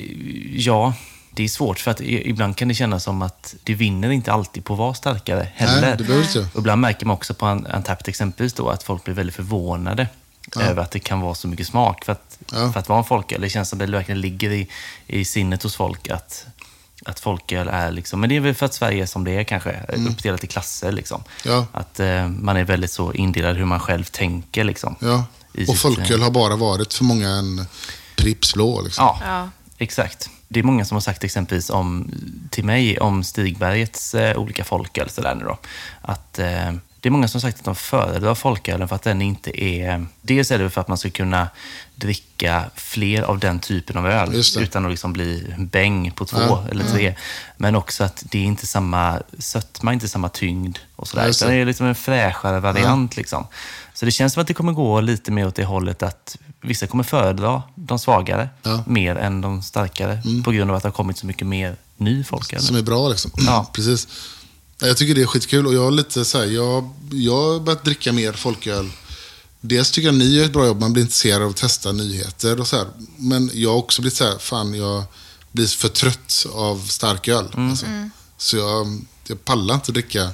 ja, det är svårt för att ibland kan det kännas som att det vinner inte alltid på att vara starkare heller. Nej, det inte. Och ibland märker man också på en Untapped exempelvis då att folk blir väldigt förvånade över att det kan vara så mycket smak för att, Ja. för att vara en folköl. Det känns som att det verkligen ligger i, i sinnet hos folk att, att folköl är liksom, men det är väl för att Sverige är som det är kanske, uppdelat i klasser liksom. Mm. Ja. Att eh, man är väldigt så indelad hur man själv tänker liksom. Ja. Och folköl eh, har bara varit för många en Pripps blå. Liksom. Ja, Ja. exakt. Det är många som har sagt exempelvis om, till mig om Stigbergets eh, olika folköl. Så där nu då, att, eh, det är många som sagt att de föredrar folkölen för att den inte är... Dels är det för att man ska kunna dricka fler av den typen av öl utan att liksom bli bäng på två Ja, eller tre. Men också att det är inte samma sötma, inte samma tyngd och sådär. Ja, just det. det är liksom en fräschare variant. Liksom. Så det känns som att det kommer gå lite mer åt det hållet att vissa kommer föredra de svagare Ja. Mm. mer än de starkare på grund av att det har kommit så mycket mer ny folköl. Som är bra liksom. Ja. Precis. Ja, Jag tycker det är skitkul och jag har lite så här, jag, jag har börjat dricka mer folköl. Dels tycker jag ni gör ett bra jobb, man blir intresserad av att testa nyheter och så här. Men jag har också blivit så här, fan jag blir för trött av starköl. Mm. Alltså. Så jag, jag pallar inte att dricka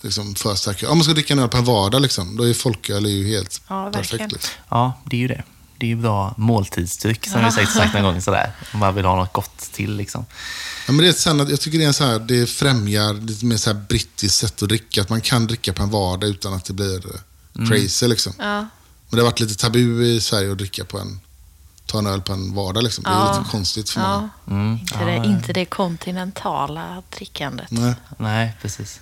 liksom, för starköl. Om man ska dricka en öl på en vardag, liksom, då är folköl är ju helt Ja, perfekt. Liksom. Ja, det är ju det. Det är ju bra måltidsdryck som vi säkert sagt någon gång sådär. Om man vill ha något gott till liksom. Ja, men det är sen jag tycker det, är så här, det främjar lite mer så här brittiskt sätt att dricka. Att man kan dricka på en vardag utan att det blir eh, crazy. Liksom. Ja. Men det har varit lite tabu i Sverige att dricka på en, ta en öl på en vardag. Liksom. Det är Ja. lite konstigt för Ja. många. Mm. Inte, det, inte det kontinentala drickandet. Nej. Nej, precis.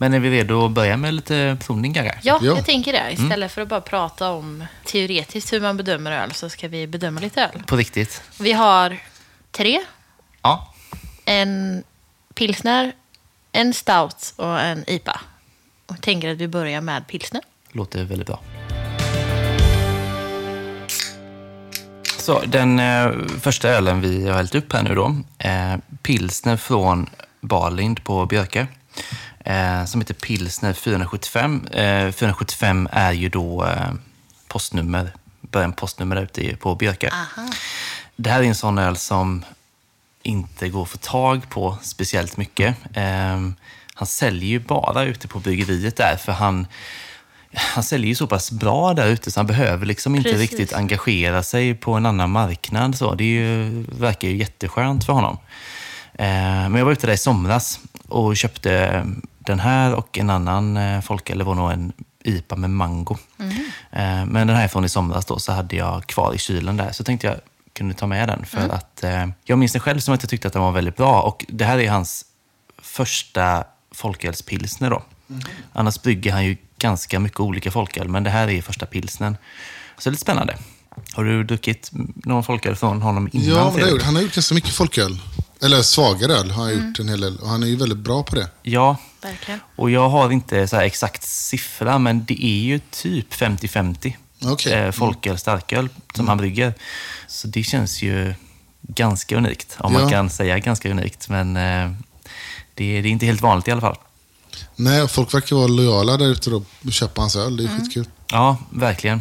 Men är vi redo att börja med lite provning? Ja, Ja. jag tänker det. Istället för att bara prata om teoretiskt hur man bedömer öl så ska vi bedöma lite öl. På riktigt? Vi har tre. Ja. En pilsner, en stout och en IPA. Och jag tänker att vi börjar med pilsner. Låter väldigt bra. Så den eh, första ölen vi har hällt upp här nu då, eh, pilsner från Barlind på Björke. Eh, som heter Pilsner 475. Eh, 475 är ju då eh, postnummer, början postnummer ute på Björke. Det här är en sån öl som inte går att få tag på speciellt mycket. Ehm, han säljer ju bara ute på bryggeriet där, för han, han säljer ju så pass bra där ute så han behöver liksom inte Precis. riktigt engagera sig på en annan marknad. Så. Det ju, verkar ju jätteskönt för honom. Ehm, men jag var ute där i somras och köpte den här och en annan eh, folköl. Det var nog en IPA med mango. Ehm, men den här från i somras då, så hade jag kvar i kylen där. Så tänkte jag kunde ta med den. För att eh, jag minns den själv som att jag tyckte att den var väldigt bra. Och det här är hans första folkölspilsner då. Annars brygger han ju ganska mycket olika folköl, men det här är första pilsnern. Så det är lite spännande. Har du druckit någon folköl från honom innan? Ja, men det har jag han har gjort ganska mycket folköl. Eller svagare öl har han Mm. gjort en hel del. Och han är ju väldigt bra på det. Ja, Verkligen. och jag har inte så här exakt siffra, men det är ju typ 50-50 Okej. eh, folköl, starköl som han brygger. Så det känns ju ganska unikt, om Ja. man kan säga ganska unikt. Men eh, det, är, det är inte helt vanligt i alla fall. Nej, och folk verkar vara lojala där ute och köpa hans öl. Det är Mm. skitkul. Ja, verkligen.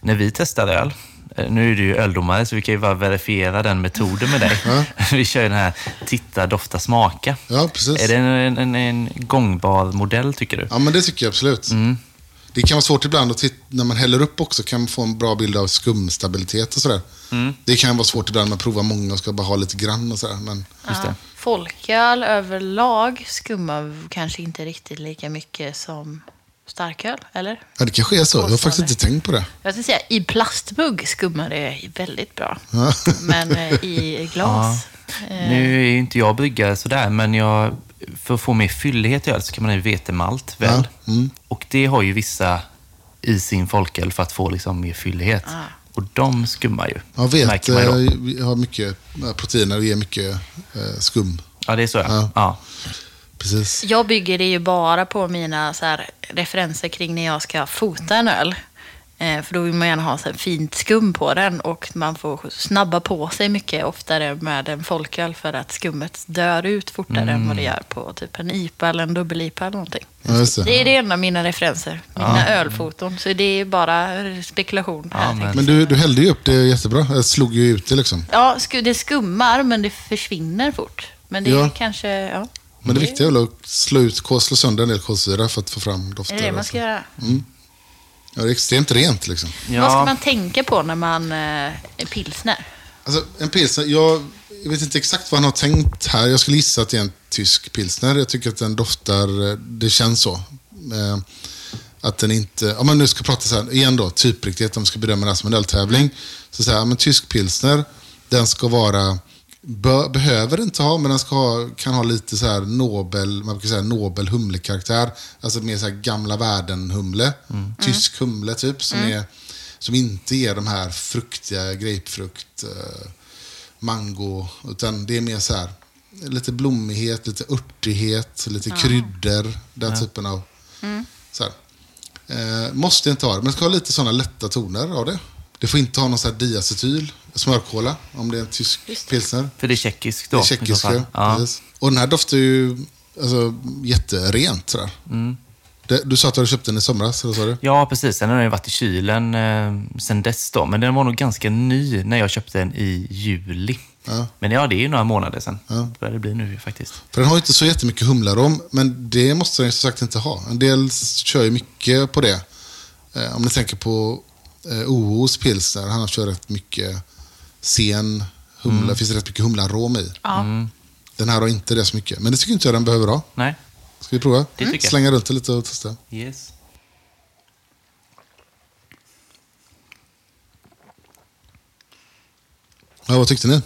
När vi testar öl, nu är du ju öldomare så vi kan ju bara verifiera den metoden med dig. Vi kör ju den här titta, dofta, smaka. Ja, precis. Är det en, en, en gångbar modell tycker du? Ja, men det tycker jag absolut. Mm. Det kan vara svårt ibland att titta, när man häller upp också kan man få en bra bild av skumstabilitet och sådär. Mm. Det kan vara svårt ibland när man provar många och ska bara ha lite grann och sådär. Men Just det. Folköl överlag skummar kanske inte riktigt lika mycket som starköl, eller? ja, det kanske är så. Jag har faktiskt inte tänkt på det. Jag skulle säga i plastmugg skummar det väldigt bra. Ja. Men eh, i glas... eh, Nu är ju inte jag bryggare sådär, men jag, för att få mer fyllighet i öl så kan man ha vetemalt väl. Ja, mm. Och det har ju vissa i sin folköl för att få liksom mer fyllighet. Ah. Och de skummar ju. Ja, vet, man ju eh, har mycket eh, proteiner och ger mycket eh, skum. Ja, det är så ja. Ja. Ja. Precis. Jag bygger det ju bara på mina så här, referenser kring när jag ska fota en öl. Eh, för då vill man gärna ha så här, fint skum på den och man får snabba på sig mycket oftare med en folköl för att skummet dör ut fortare än vad det gör på typ en IPA eller en dubbel-IPA eller någonting. Ja, det. Det är det enda av mina referenser, mina ölfoton. Så det är bara spekulation. Ja, här, men- Men du, du hällde ju upp det jättebra. Jag slog ju ut det liksom. Ja, det skummar men det försvinner fort. Men det är Ja. kanske, ja. Men det viktiga är väl att slå, ut, kol- slå sönder en del kolsyra för att få fram dofter. Är det det man ska göra? Ja, det är extremt rent liksom. Ja. Vad ska man tänka på när man eh, är pilsner? Alltså, en pilsner, jag, jag vet inte exakt vad han har tänkt här. Jag skulle gissa att det är en tysk pilsner. Jag tycker att den doftar, eh, det känns så. Eh, att den inte, om man nu ska prata så här, igen då, typriktighet, om man ska bedöma det här som en öltävling. Så säger jag, men tysk pilsner, den ska vara, bö, behöver inte ha, men den ska ha, kan ha lite så här nobel, man brukar säga nobel humlekaraktär. Alltså mer så här gamla världen-humle. Tysk humle typ, som, är, som inte ger de här fruktiga grapefrukt, eh, mango, utan det är mer så här lite blommighet, lite örtighet, lite kryddor, den typen av... Så här. Eh, måste inte ha det, men ska ha lite sådana lätta toner av det. Det får inte ha någon så här diacetyl, smörkola, om det är en tysk det. pilsner. För det är tjeckiskt Det då? är så tjeckiska. fall. Ja. precis. Och den här doftar ju alltså, jätterent. Sådär. Mm. Det, du sa att du hade köpt den i somras, eller sa du? ja, precis. Sen har den ju varit i kylen eh, sen dess då. Men den var nog ganska ny när jag köpte den i juli. Ja. Men ja, det är ju några månader sedan. Ja. Det börjar det bli nu faktiskt. För den har ju inte så jättemycket humlarom, men det måste den ju som sagt inte ha. En del kör ju mycket på det. Eh, om ni tänker på eh, OOs pilsner, han kör rätt mycket sen humla. Mm. Det finns rätt mycket humlarom i. Ja. Den här har inte det så mycket, men det tycker inte jag den behöver ha. Nej, Ska vi prova? Det tycker jag. Slänga runt det lite och testa. yes. Ja, vad tyckte ni?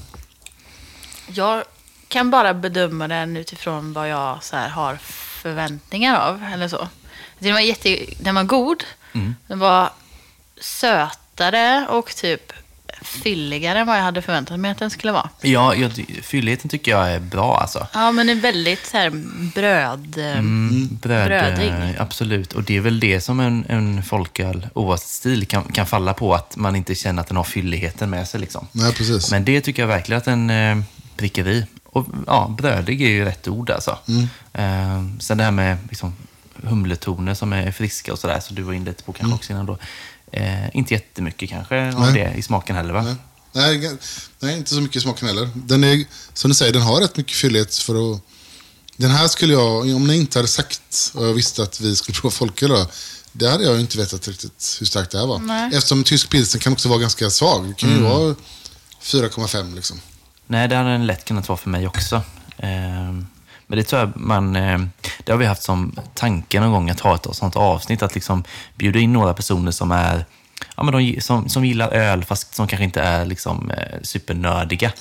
Jag kan bara bedöma den utifrån vad jag så här, har förväntningar av. Eller så. Den var, jätte, den var god. Den var sötare och typ fylligare än vad jag hade förväntat mig att den skulle vara. Ja, jag, fylligheten tycker jag är bra alltså. Ja, men den är väldigt så här, bröd... Mm, bröd, Brödig. eh, absolut. Och det är väl det som en, en folköl, oavsett stil, kan, kan falla på. Att man inte känner att den har fylligheten med sig. Liksom. Nej, precis. Men det tycker jag verkligen att den eh, prickar i. Och ja, brödig är ju rätt ord alltså. Eh, sen det här med liksom, humletoner som är friska och sådär, så du var inne lite på kanske också innan då. Eh, inte jättemycket kanske av det i smaken heller va? Nej. Nej, inte så mycket i smaken heller. Den är, som du säger, den har rätt mycket fyllighet för att... Den här skulle jag, om ni inte hade sagt och jag visste att vi skulle prova folköl då, det hade jag ju inte vetat riktigt hur starkt det här var. Nej. Eftersom tysk pilsen kan också vara ganska svag. Det kan ju vara 4,5 liksom. Nej, det hade den lätt kunnat vara för mig också. Eh, men det tror jag man... Eh, det har vi haft som tanke någon gång att ha ett sånt avsnitt, att liksom bjuda in några personer som är Ja, men de, som, som gillar öl fast som kanske inte är liksom, eh, supernördiga.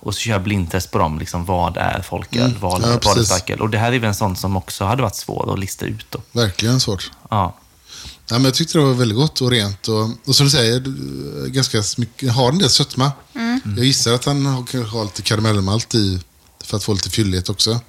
Och så köra blindtest på dem. Liksom, vad är folköl? Mm. Vad, Ja, vad är starköl? Och det här är väl en sån som också hade varit svår att lista ut. Då. Verkligen svårt. Ja. Ja, men jag tyckte det var väldigt gott och rent. Och, och som du säger, ganska mycket, har en del sötma. Jag gissar att han har, kanske har lite karamellmalt i för att få lite fyllighet också.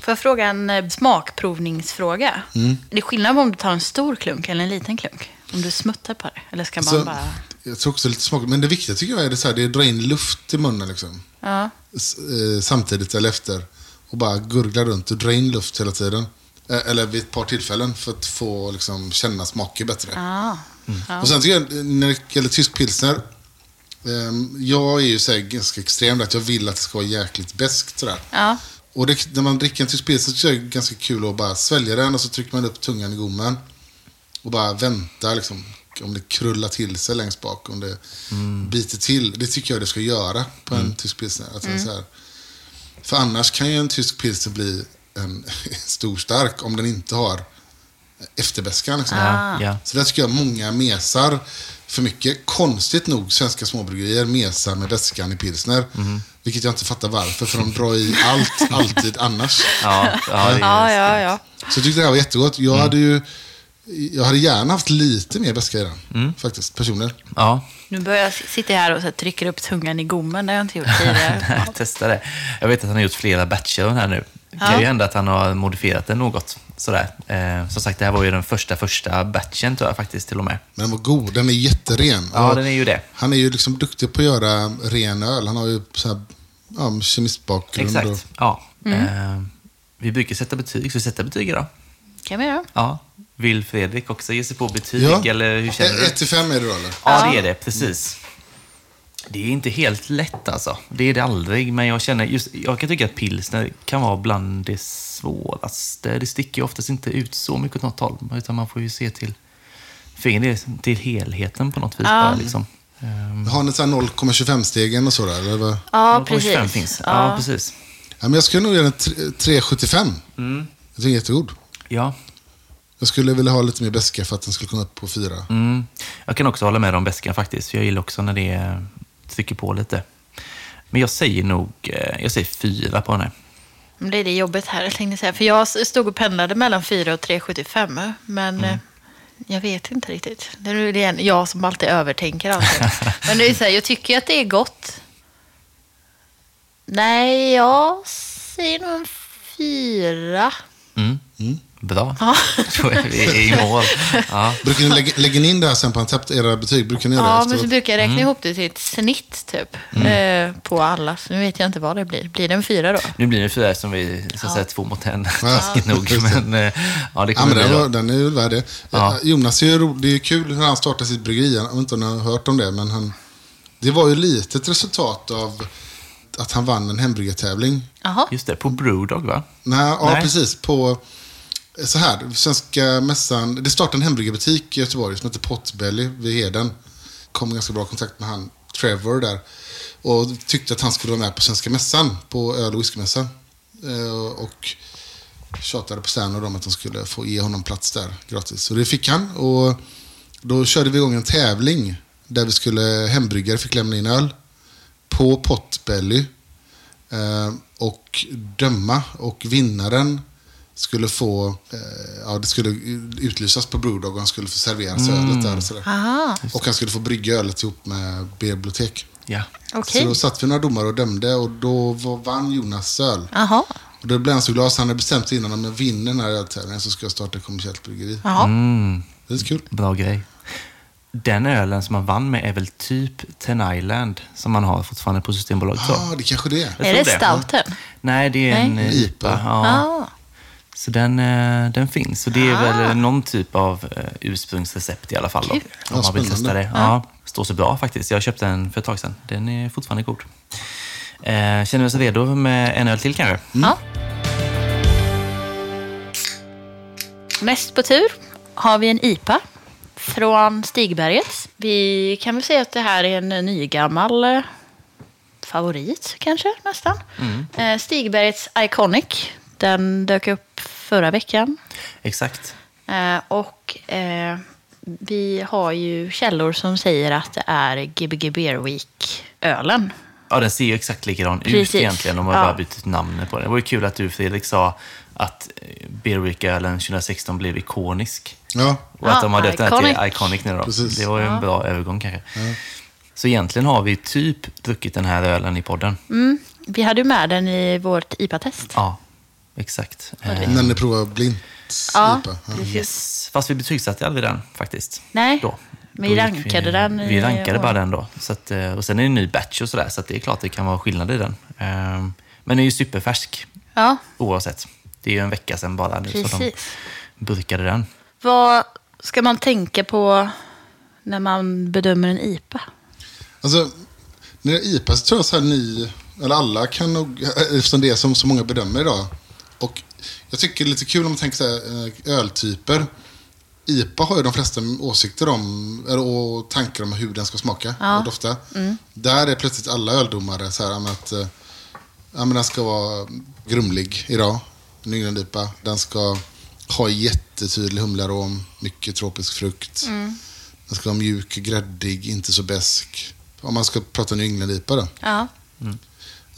Får jag fråga en eh, smakprovningsfråga? Mm. Det är skillnad på om du tar en stor klunk eller en liten klunk? Om du smuttar på det? Eller ska man Så, bara... Jag tror också lite smak. Men det viktiga tycker jag är det, så här, det är att dra in luft i munnen liksom. Ja. Eh, samtidigt eller efter. Och bara gurgla runt och dra in luft hela tiden. Eh, eller vid ett par tillfällen för att få liksom, känna smaker bättre. Ah. Ja. Och sen tycker jag, när det gäller tysk pilsner. Ehm, jag är ju så här, ganska extrem att jag vill att det ska vara jäkligt beskt sådär. Ja. Och det, när man dricker en tysk pilsner så jag det är ganska kul att bara svälja den och så trycker man upp tungan i gommen. Och bara vänta liksom. Om det krullar till sig längst bak. Om det biter till. Det tycker jag det ska göra på en tysk pilsner. Det är så här. För annars kan ju en tysk pilsner bli en stor stark om den inte har efterbäskan. Liksom. Ja, ja. Så där tycker jag många mesar för mycket. Konstigt nog, svenska småbryggerier mesar med väskan i pilsner. Vilket jag inte fattar varför, för de drar i allt, alltid annars. Ja, ja, Ja, ja, ja. Så jag tyckte det här var jättegott. Jag hade ju jag hade gärna haft lite mer väska i den, faktiskt, personligen. ja. Nu börjar jag sitta här och så här, trycker upp tungan i gommen. Det har jag inte gjort tidigare. Testa det. Jag vet att han har gjort flera batcher av den här nu. Det kan Ja. ju hända att han har modifierat den något. Sådär. Eh, som sagt, det här var ju den första första batchen tror jag faktiskt till och med. Men den var god. Den är jätteren. Ja, Och den är ju det. Han är ju liksom duktig på att göra ren öl. Han har ju så här, ja, kemistbakgrund. Och, Exakt. Ja. Eh, vi brukar sätta betyg. Ska vi sätta betyg idag? kan vi göra. Ja. Vill Fredrik också ge sig på betyg? ja. Eller hur känner du? 1 till 5 är det då, eller? Ja, det är det. Precis. Det är inte helt lätt alltså. Det är det aldrig. Men jag känner just, jag kan tycka att pilsner kan vara bland det svåraste. Det sticker ju oftast inte ut så mycket åt något håll. Utan man får ju se till, för egen del, till helheten på något vis. Ja. Bara, liksom. Ehm, Har ni så här 0,25-stegen och sådär? Eller vad? Ja, 0,25 precis. finns. Ja, Ja. precis. Ja, men jag skulle nog göra en tre- 3,75. Mm. Jag tycker den är jättegod. Ja. Jag skulle vilja ha lite mer beska för att den skulle komma upp på 4. Mm. Jag kan också hålla med om beskan faktiskt. För jag gillar också när det eh, trycker på lite. Men jag säger nog eh, jag säger fyra på. Men det är det jobbet här, jag tänkte säga. För jag stod och pendlade mellan 4 och 3,75. Men eh, jag vet inte riktigt. Det är är jag som alltid övertänker allt. men det är så här, jag tycker att det är gott. Nej, jag säger nog en fyra. Mm. Bra. Ja. Är vi i mål. Ja. Brukar ni lägga, lägga in det här sen på en tapp, era betyg? Brukar ni Ja, men så brukar jag Mm. räkna ihop det till ett snitt typ. Eh, på alla. Så nu vet jag inte vad det blir. Blir det en fyra då? Nu blir det fyra som vi så att säga två mot en. Ja. Taskigt nog. Men eh, ja, det Ja, kommer men bli den, den är ju värd det. Ja. Jonas är ju ro, det är ju kul hur han startade sitt bryggeri. Jag vet inte om ni har hört om det, men han, det var ju lite ett resultat av att han vann en hembryggartävling. Just det, på Brewdog va? Nej, ja, Nej. precis. På, så här, Svenska mässan. Det startade en hembryggarbutik i Göteborg som heter Potbelly vid Heden. Kom i ganska bra kontakt med han Trevor där. Och tyckte att han skulle vara med på Svenska mässan, på öl och whiskymässan. Eh, och tjatade på Stan och dem att de skulle få ge honom plats där gratis. Så det fick han. Och då körde vi igång en tävling där vi skulle, hembryggare fick lämna in öl på Potbelly eh, och döma. Och vinnaren skulle få, eh, ja det skulle utlysas på Brewdog och han skulle få serveras ölet där och sådär. Aha. Och han skulle få brygga ölet ihop med bibliotek. Ja. Okej. Så då satt vi några domare och dömde och då var, vann Jonas öl. Jaha. Och då blev han så glad så han hade bestämt sig innan om jag vinner den här öltävlingen så ska jag starta ett kommersiellt bryggeri. Mm, Det är så kul. bra grej. den ölen som man vann med är väl typ Ten Island som man har fortfarande på Systembolaget. så. Ja, det kanske det är. Är det stouten? Nej, det är en Nej. eh, IPA. Ja. Ja. Så den, eh, den finns. Så det är Ah. väl någon typ av eh, ursprungsrecept i alla fall. Då, om man vill testa det. Ja. Står så bra faktiskt. Jag köpte den för ett tag sedan. Den är fortfarande god. Eh, känner vi oss redo med en öl till kanske? Ja. Näst på tur har vi en IPA från Stigberget. Vi kan väl säga att det här är en nygammal favorit kanske nästan. Eh, Stigbergets Iconic. Den dök upp förra veckan. Exakt. Eh, och eh, vi har ju källor som säger att det är Gbg Beer Week-ölen. Ja, den ser ju exakt likadan ut Precis. egentligen. De har Ja. bara bytt namnet på den. Det var ju kul att du Fredrik sa att Beer Week-ölen 2016 blev ikonisk. Ja, Och Ja, att de har döpt den här till Iconic. Nu då. Precis. Det var ju en bra övergång kanske. Så egentligen har vi typ druckit den här ölen i podden. Mm. Vi hade ju med den i vårt IPA-test. Ja, exakt. Eh, när ni provar blint Ja. Ja. precis. Yes. Fast vi betygsatte aldrig den faktiskt. Nej, Då. vi Då gick rankade den i Vi rankade år. bara den då. Så att, eh, och sen är det en ny batch och sådär, så att det är klart det kan vara skillnad i den. Eh, Men den är ju superfärsk Ja, oavsett. Det är ju en vecka sedan bara nu som de precis. burkade den. Vad ska man tänka på när man bedömer en IPA? Alltså, när det är IPA så tror jag så här ni, eller alla kan nog, eftersom det är som så många bedömer idag. Och jag tycker det är lite kul om man tänker så här, eh, öltyper. IPA har ju de flesta åsikter om, eller, och tankar om hur den ska smaka Ja. och dofta. Där är plötsligt alla öldomare så här, att eh, ja, men den ska vara grumlig idag, en IPA. Den ska ha jättetydlig humlearom, mycket tropisk frukt. Den ska vara mjuk, gräddig, inte så besk. Om man ska prata New England-IPA då. Ja,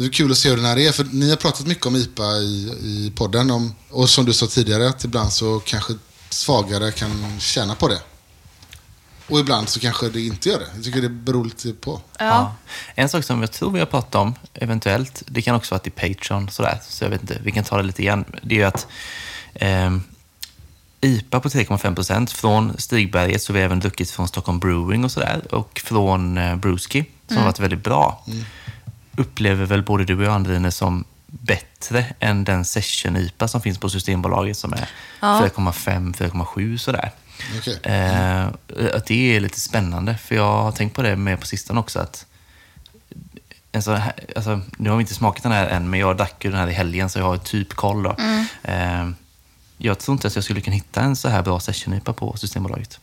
Det är kul att se hur den här är, för ni har pratat mycket om IPA i, i podden. Om, och som du sa tidigare, att ibland så kanske svagare kan tjäna på det. Och ibland så kanske det inte gör det. Jag tycker det beror lite på. ja. En sak som jag tror vi har pratat om, eventuellt, det kan också vara till Patreon, sådär, så jag vet inte, vi kan ta det lite igen. Det är ju att ehm, IPA på 3,5 procent från Stigberget, så vi har även druckit från Stockholm Brewing och sådär, och från eh, Brewski, som har varit väldigt bra. Upplever väl både du och jag, Andrine, som bättre än den Session-IPA som finns på Systembolaget som är Ja. 4,5-4,7 sådär. Okej. Eh, att det är lite spännande, för jag har tänkt på det med på sistone också. att en sån här, alltså, Nu har vi inte smakat den här än, men jag drack ju den här i helgen så jag har typ koll. Då. Eh, jag tror inte att jag skulle kunna hitta en så här bra session på Systembolaget.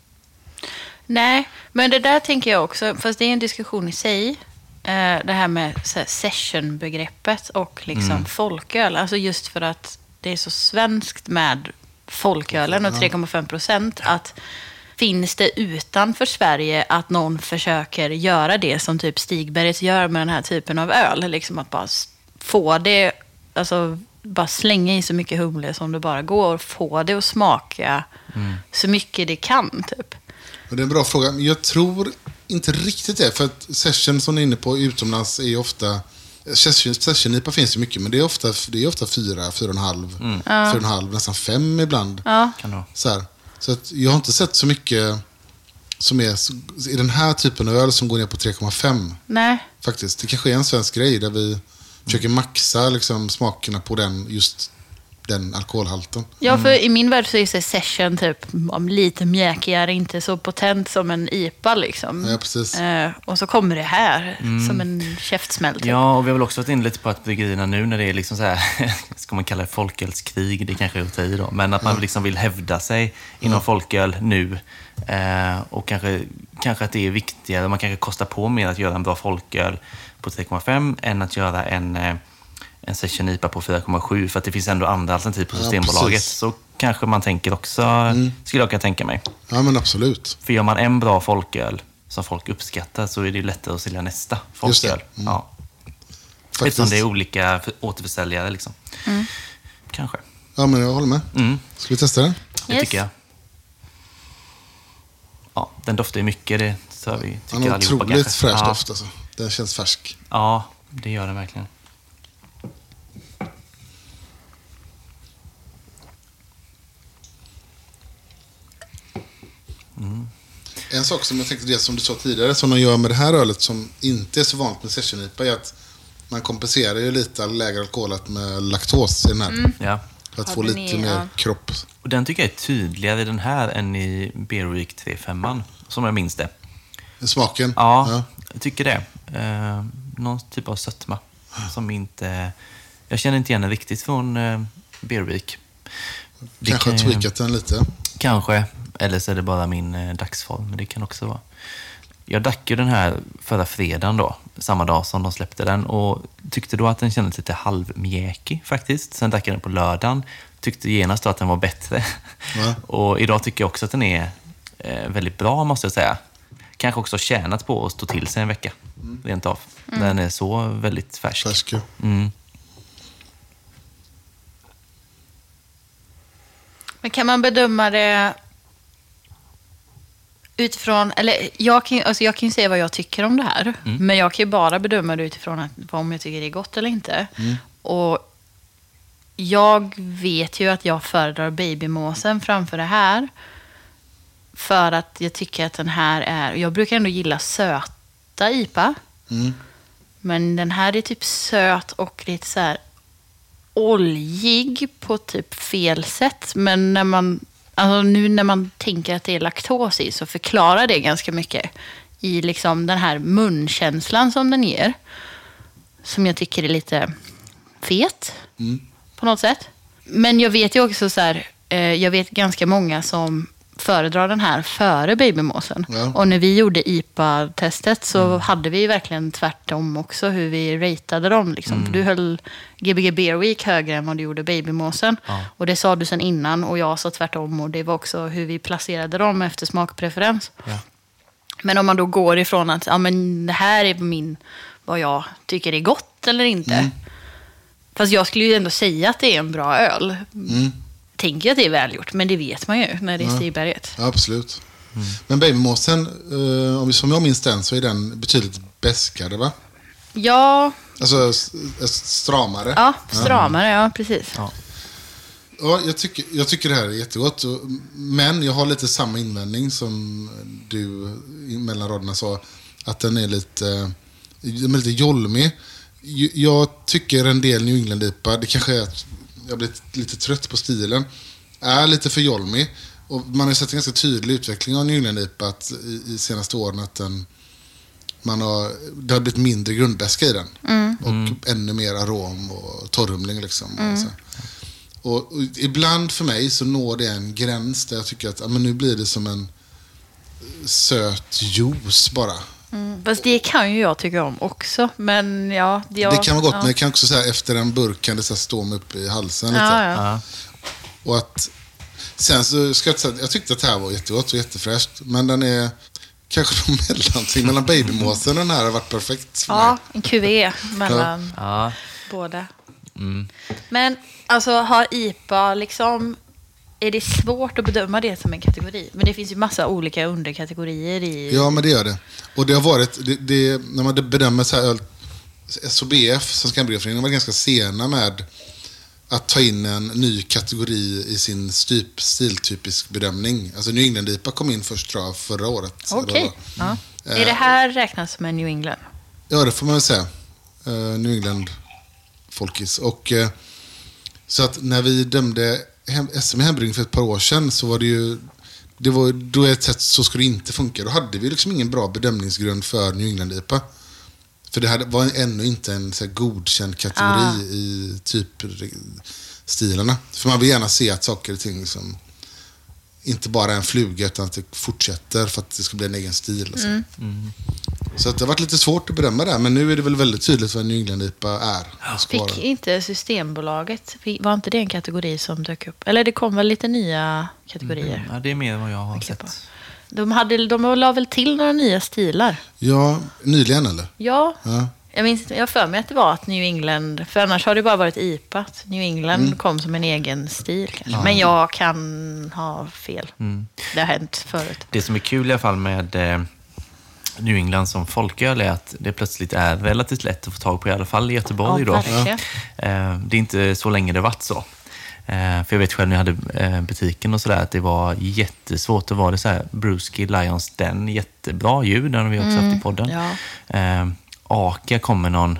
Nej, men det där tänker jag också, fast det är en diskussion i sig. Eh, det här med session-begreppet och liksom folköl. Alltså just för att det är så svenskt med folkölen och 3,5 procent. Att finns det utanför Sverige att någon försöker göra det som typ Stigberget gör med den här typen av öl? Liksom att bara få det, alltså bara slänga i så mycket humle som det bara går och få det att smaka så mycket det kan typ. Och det är en bra fråga. Jag tror inte riktigt det. För att session som ni är inne på utomlands är ju ofta... Session, session finns ju mycket, men det är ofta, det är ofta fyra, fyra och en halv, fyra och en halv, nästan fem ibland. Ja. Så, här. så att jag har inte sett så mycket som är i den här typen av öl som går ner på 3,5 Nej. faktiskt. Det kanske är en svensk grej där vi försöker maxa liksom, smakerna på den, just den alkoholhalten. Ja, för i min värld så är så session typ om lite mjäkigare, inte så potent som en IPA liksom. Ja, precis. Eh, och så kommer det här som en käftsmäll. Typ. Ja, och vi har väl också varit inne lite på att bryggerierna nu när det är liksom så här, ska man kalla det folkölskrig, det kanske är att ta i då, men att man liksom vill hävda sig inom folköl nu. Eh, och kanske, kanske att det är viktigare, man kanske kostar på mer att göra en bra folköl på 3,5 än att göra en, eh, en session IPA på 4,7 för att det finns ändå andra alternativ på Ja, Systembolaget. precis. så kanske man tänker också, skulle jag kunna tänka mig. Ja, men absolut. För gör man en bra folköl som folk uppskattar så är det ju lättare att sälja nästa Just det. folköl. Mm. Ja. Faktiskt. Eftersom det är olika för- återförsäljare. Liksom. Kanske. Ja, men jag håller med. Mm, Ska vi testa den? det Yes. tycker jag. Ja, den doftar ju mycket, det tror jag vi tycker allihopa otroligt kanske. fräsch ja. doft alltså. Den känns färsk. Ja, det gör den verkligen. Mm. En sak som jag tänkte, det som du sa tidigare, som de gör med det här ölet som inte är så vanligt med session-IPA är att man kompenserar ju lite lägre alkoholat med laktos i den här. Ja. För att Ja, få lite är- mer ja. kropp. Och den tycker jag är tydligare i den här än i Beer Week 3.5, som jag minns det. Smaken? Ja, jag tycker det. Eh, någon typ av sötma som inte... Jag känner inte igen den riktigt från eh, Beer Week. Det Kanske har kan tweakat den lite. Kanske. Eller så är det bara min eh, dagsform, men det kan också vara. Jag drack ju den här förra fredagen då, samma dag som de släppte den och tyckte då att den kändes lite halvmjäkig faktiskt. Sen drack jag den på lördagen, tyckte genast då att den var bättre. Ja. och idag tycker jag också att den är eh, väldigt bra måste jag säga. Kanske också tjänat på att stå till sig en vecka, rent av. Den är så väldigt färsk. Färsk ju. Mm. Men kan man bedöma det utifrån, eller jag kan, alltså jag kan ju säga vad jag tycker om det här, men jag kan ju bara bedöma det utifrån att, om jag tycker det är gott eller inte. Och jag vet ju att jag föredrar babymåsen framför det här. För att jag tycker att den här är, jag brukar ändå gilla söta IPA. Mm. Men den här är typ söt och lite så här oljig på typ fel sätt. Men när man, alltså nu när man tänker att det är laktos i så förklarar det ganska mycket i liksom den här munkänslan som den ger. Som jag tycker är lite fet Mm. på något sätt. Men jag vet ju också så här, eh, jag vet ganska många som föredrar den här före babymåsen. Ja. Och när vi gjorde IPA-testet så hade vi verkligen tvärtom också hur vi ratade dem. Liksom. För du höll Gbg Beer Week högre än vad du gjorde babymåsen. Ja. Och det sa du sen innan och jag sa tvärtom. Och det var också hur vi placerade dem efter smakpreferens. Ja. Men om man då går ifrån att ja, men det här är min, vad jag tycker är gott eller inte. Fast jag skulle ju ändå säga att det är en bra öl. Mm. Tänker att det är välgjort, men det vet man ju när det är Stigberget. Ja, absolut. Men babymåsen, eh, om vi- som jag minns den, så är den betydligt beskare va? Ja, Alltså stramare. ja stramare, ja precis. Ja. Ja, jag, tycker, jag tycker det här är jättegott. Men jag har lite samma invändning som du mellan raderna sa. Att den är lite, den är lite jolmig. Jag tycker en del New England-IPA, det kanske är att jag blivit lite trött på stilen, är lite för jolmig. Och man har sett en ganska tydlig utveckling av New i, i senaste åren. att den man har, det har blivit mindre grundbäska i den. Och ännu mer arom och torrhumling. Liksom, och så. Och, och ibland för mig så når det en gräns där jag tycker att ja, men nu blir det som en söt juice bara. Mm. Fast det kan ju jag tycka om också. Men ja, jag, det kan vara gott, ja. men jag kan också säga efter en burk kan det så stå mig upp i halsen lite. Ja. Och att, sen så ska jag säga, jag tyckte att det här var jättegott och jättefräscht. Men den är kanske någon mellanting mellan babymåsen och den här har varit perfekt för ja, mig. en QV mellan Ja. båda. Mm. Men alltså har IPA liksom... Är det svårt att bedöma det som en kategori? Men det finns ju massa olika underkategorier i... Ja, men det gör det. Och det har varit, det, det, när man bedömer så här öl, SOBF, Svenska Hamburgerföreningen, var ganska sena med att ta in en ny kategori i sin styp, stiltypisk bedömning. Alltså New England IPA kom in först tror jag, förra året. Okej. Vad Ja. Är det här räknas som en New England? Ja, det får man väl säga. Uh, New England folkis. Och, eh, så att när vi dömde hem, SM i hembryggning för ett par år sedan så var det ju... Det var, då är ett sätt, så ska det inte funka. Då hade vi liksom ingen bra bedömningsgrund för New England IPA. För det här var ännu inte en så här, godkänd kategori Ah. i typ stilarna. För man vill gärna se att saker och ting som inte bara en fluga utan att det fortsätter för att det ska bli en egen stil. Och så. Mm. Så att det har varit lite svårt att bedöma det men nu är det väl väldigt tydligt vad New England IPA är. Fick inte Systembolaget, var inte det en kategori som dök upp? Eller det kom väl lite nya kategorier? Ja, det är mer än vad jag har sett. De, hade, de la väl till några nya stilar? Ja, nyligen eller? Ja, Ja. Jag minns jag för mig att det var att New England, för annars har det bara varit IPA. att New England Mm. kom som en egen stil kanske. Men jag kan ha fel. Det har hänt förut. Det som är kul i alla fall med eh, New England som folköl är att det plötsligt är relativt lätt att få tag på, i alla fall i Göteborg. Ja, då. Eh, Det är inte så länge det varit så. Eh, för jag vet själv när jag hade butiken och sådär att det var jättesvårt. att vara det så här, Bruski Lions Den, jättebra ljud, den har vi också haft i podden. ja. Eh, Aka kom med någon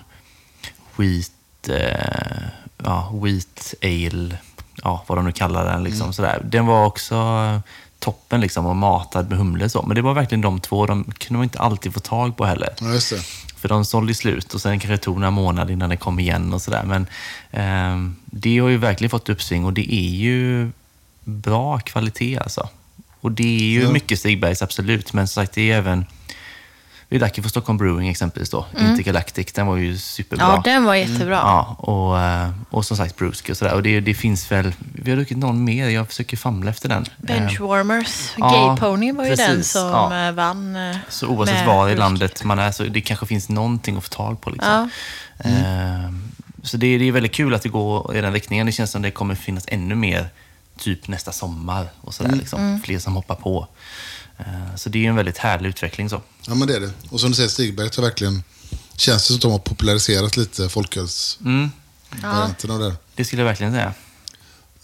wheat, eh, ja, wheat ale, ja, vad de nu kallar den. Liksom, sådär. Den var också toppen liksom, och matad med humle. Så. Men det var verkligen de två, de kunde man inte alltid få tag på heller. Ja, just det. För de sålde slut och sen kanske det tog några månader innan det kom igen och sådär. Men ehm, det har ju verkligen fått uppsving och det är ju bra kvalitet alltså. Och det är ju Ja. mycket Stigbergs, absolut. Men som sagt, det är även... Det är Dacke för Stockholm Brewing exempelvis då. Intergalactic, den var ju superbra. ja, den var jättebra. Ja, och, eh, och som sagt Brewski och sådär. Och det, det finns väl, vi har druckit någon mer, jag försöker famla efter den. Eh, Benchwarmers. ja, Gay Pony var ju den precis, som ja. eh, vann. Så oavsett var i landet man är, så det kanske finns någonting att få tag på. Liksom. Ja. Eh, Så det, det är väldigt kul att det går i den riktningen. Det känns som det kommer finnas ännu mer typ nästa sommar och sådär. Liksom. Mm. Fler som hoppar på. Eh, Så det är en väldigt härlig utveckling. så. Ja, men det är det. Och som du säger, Stigberget har verkligen... Känns det som att de har populariserat lite folkölsvarianten av det. Det skulle jag verkligen säga.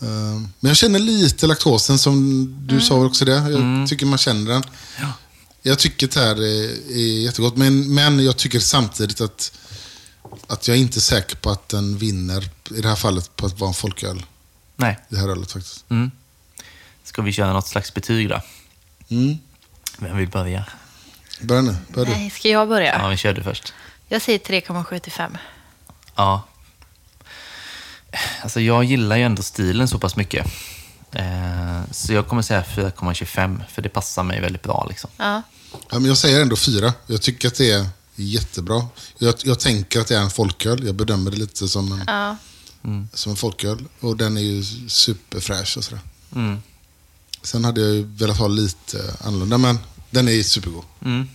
Eh, Men jag känner lite laktosen som du sa väl också det. Jag tycker man känner den. Ja. Jag tycker det här är, är jättegott. Men, men jag tycker samtidigt att, att jag är inte säker på att den vinner, i det här fallet, på att vara en folköl. Nej. Det här ölet faktiskt. Mm. Ska vi köra något slags betyg då? Mm. Vem vill börja? Börja nu. Börja. Nej, ska jag börja? Ja, vi kör du först. Jag säger 3,75. Ja. Alltså jag gillar ju ändå stilen så pass mycket. Eh, så jag kommer säga 4,25 för det passar mig väldigt bra. Liksom. Ja. Ja, men jag säger ändå fyra. Jag tycker att det är jättebra. Jag, jag tänker att det är en folköl. Jag bedömer det lite som en, Ja. som en folköl. Och den är ju superfräsch och sådär. Mm. Sen hade jag ju velat ha lite annorlunda, men den är supergod. Mm.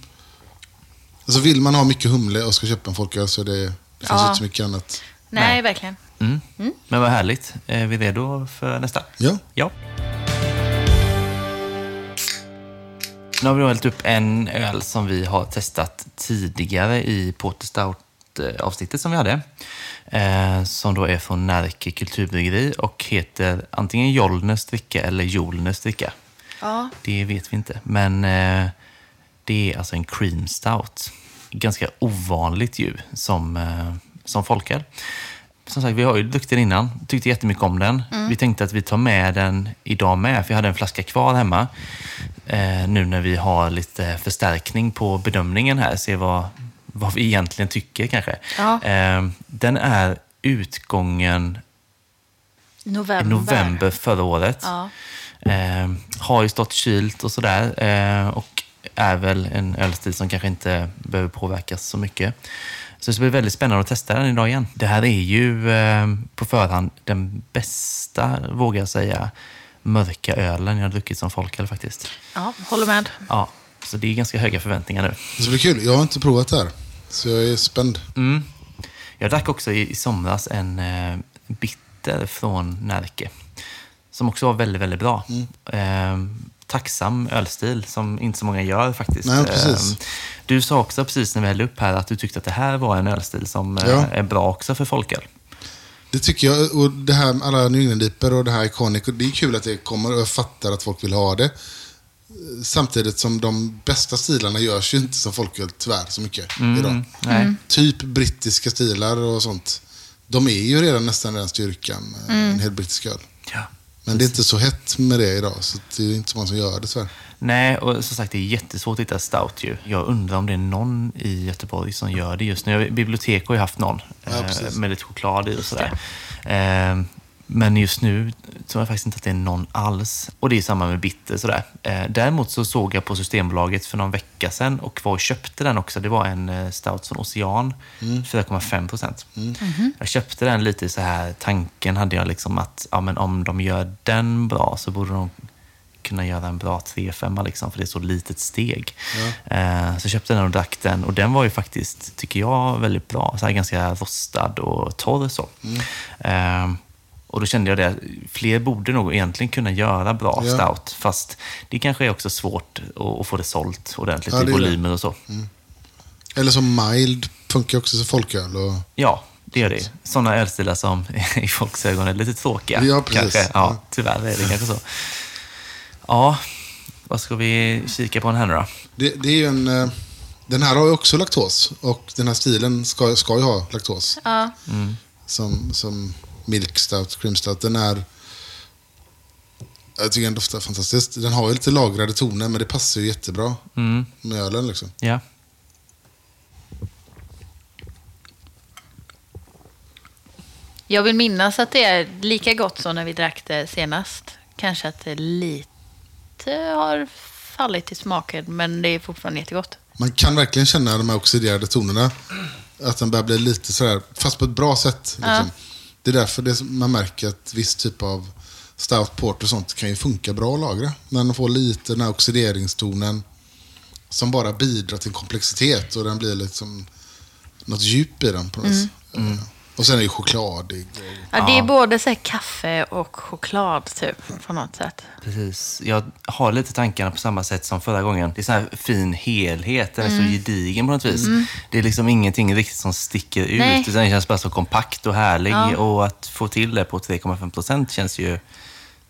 Alltså vill man ha mycket humle och ska köpa en folköl så det, det finns Ja. inte så mycket annat. Nej, Nej. verkligen. Mm. Men vad härligt. Är vi redo för nästa? Ja, Ja. Nu har vi då hällt upp en öl som vi har testat tidigare i Porter Stout-avsnittet som vi hade. Eh, som då är från Närke kulturbryggeri och heter antingen Jollners dricka eller Jolners dricka. Ja. Det vet vi inte. Men eh, det är alltså en cream stout. Ganska ovanligt ju som, eh, som folköl. Som sagt, vi har ju druckit den innan. Tyckte jättemycket om den. Vi tänkte att vi tar med den idag med, för jag hade en flaska kvar hemma. Eh, nu när vi har lite förstärkning på bedömningen här. Se vad, vad vi egentligen tycker kanske. Ja. Eh, den är utgången November. november förra året. Ja. Eh, har ju stått kylt och sådär. Eh, och är väl en ölstil som kanske inte behöver påverkas så mycket. Så det ska bli väldigt spännande att testa den idag igen. Det här är ju eh, på förhand den bästa, vågar jag säga, mörka ölen jag har druckit som folköl faktiskt. ja, håller med. Ja, så det är ganska höga förväntningar nu. det ska bli kul. Jag har inte provat det här. Så jag är spänd. Mm. Jag drack också i, i somras en eh, bitter från Närke. Som också var väldigt, väldigt bra. Eh, tacksam ölstil som inte så många gör faktiskt. Nej, precis. Eh, du sa också precis när vi hällde upp här att du tyckte att det här var en ölstil som eh, Ja. är bra också för folköl. Det tycker jag. Och det här med alla New England-diper och det här Iconic. Det är kul att det kommer och jag fattar att folk vill ha det. Samtidigt som de bästa stilarna görs ju inte som folköl tyvärr så mycket idag. Mm, nej. Typ brittiska stilar och sånt. De är ju redan nästan den styrkan, eh, en hel brittisk öl. Ja. Men det är inte så hett med det idag, så det är inte så många som gör det tyvärr. Nej, och som sagt det är jättesvårt att hitta stout ju. Jag undrar om det är någon i Göteborg som gör det just nu. Bibliotek har ju haft någon Ja, eh, med lite choklad i och sådär. Men just nu tror jag faktiskt inte att det är någon alls. Och det är samma med bitter sådär. Eh, däremot så såg jag på Systembolaget för någon vecka sedan och var och köpte den också. Det var en eh, stout från Ocean, 4,5 procent. Jag köpte den lite så här, tanken hade jag liksom att ja, men om de gör den bra så borde de kunna göra en bra 3-5 liksom, för det är så litet steg. Eh, så köpte den och drack den och den var ju faktiskt, tycker jag, väldigt bra. Så här ganska rostad och torr så. Eh, och då kände jag det, fler borde nog egentligen kunna göra bra Ja. stout, fast det kanske är också svårt att, få det sålt ordentligt Ja, i det är det. volymer och så. Eller som mild funkar också som folköl. Och, Ja, det gör det. Sådana ölstilar som i folks ögon är lite tråkiga. Ja, precis. Kanske. Ja, Ja. tyvärr är det kanske så. Ja, vad ska vi kika på den här nu då? Det, det är ju en... eh, Den här har ju också laktos. Och den här stilen ska, ska ju ha laktos. Ja. Som, som milk stout, cream stout. Den är... Jag tycker den doftar fantastiskt. Den har ju lite lagrade toner, men det passar ju jättebra Mm, med ölen. Liksom. ja. Jag vill minnas att det är lika gott som när vi drack det senast. Kanske att det lite har fallit i smaken, men det är fortfarande jättegott. Man kan verkligen känna de här oxiderade tonerna. Att den börjar bli lite sådär, fast på ett bra sätt. Liksom. Det är därför det, man märker att viss typ av stout port och sånt kan ju funka bra att lagra. När den får lite den här oxideringstonen som bara bidrar till komplexitet och den blir liksom något djup i den på något vis. Eh, Och sen är det chokladig. Ja, det är både så här kaffe och choklad typ, på något sätt. Precis. Jag har lite tankarna på samma sätt som förra gången. Det är så här fin helhet. Den är Mm. så gedigen på något vis. Det är liksom ingenting riktigt som sticker ut. Nej. Utan den känns bara så kompakt och härlig. Ja. Och att få till det på 3,5 procent känns ju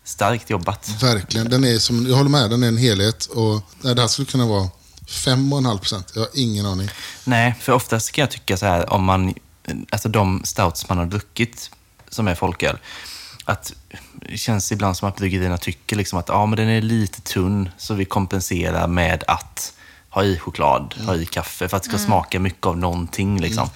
starkt jobbat. Verkligen. Den är som, jag håller med, den är en helhet. Och det här skulle kunna vara 5,5 procent. Jag har ingen aning. Nej, för oftast kan jag tycka så här om man, alltså de stouts man har druckit som är folköl, att det känns ibland som att bryggerierna tycker liksom att ja, men den är lite tunn så vi kompenserar med att ha i choklad, ha i kaffe för att det ska smaka mycket av någonting. Liksom.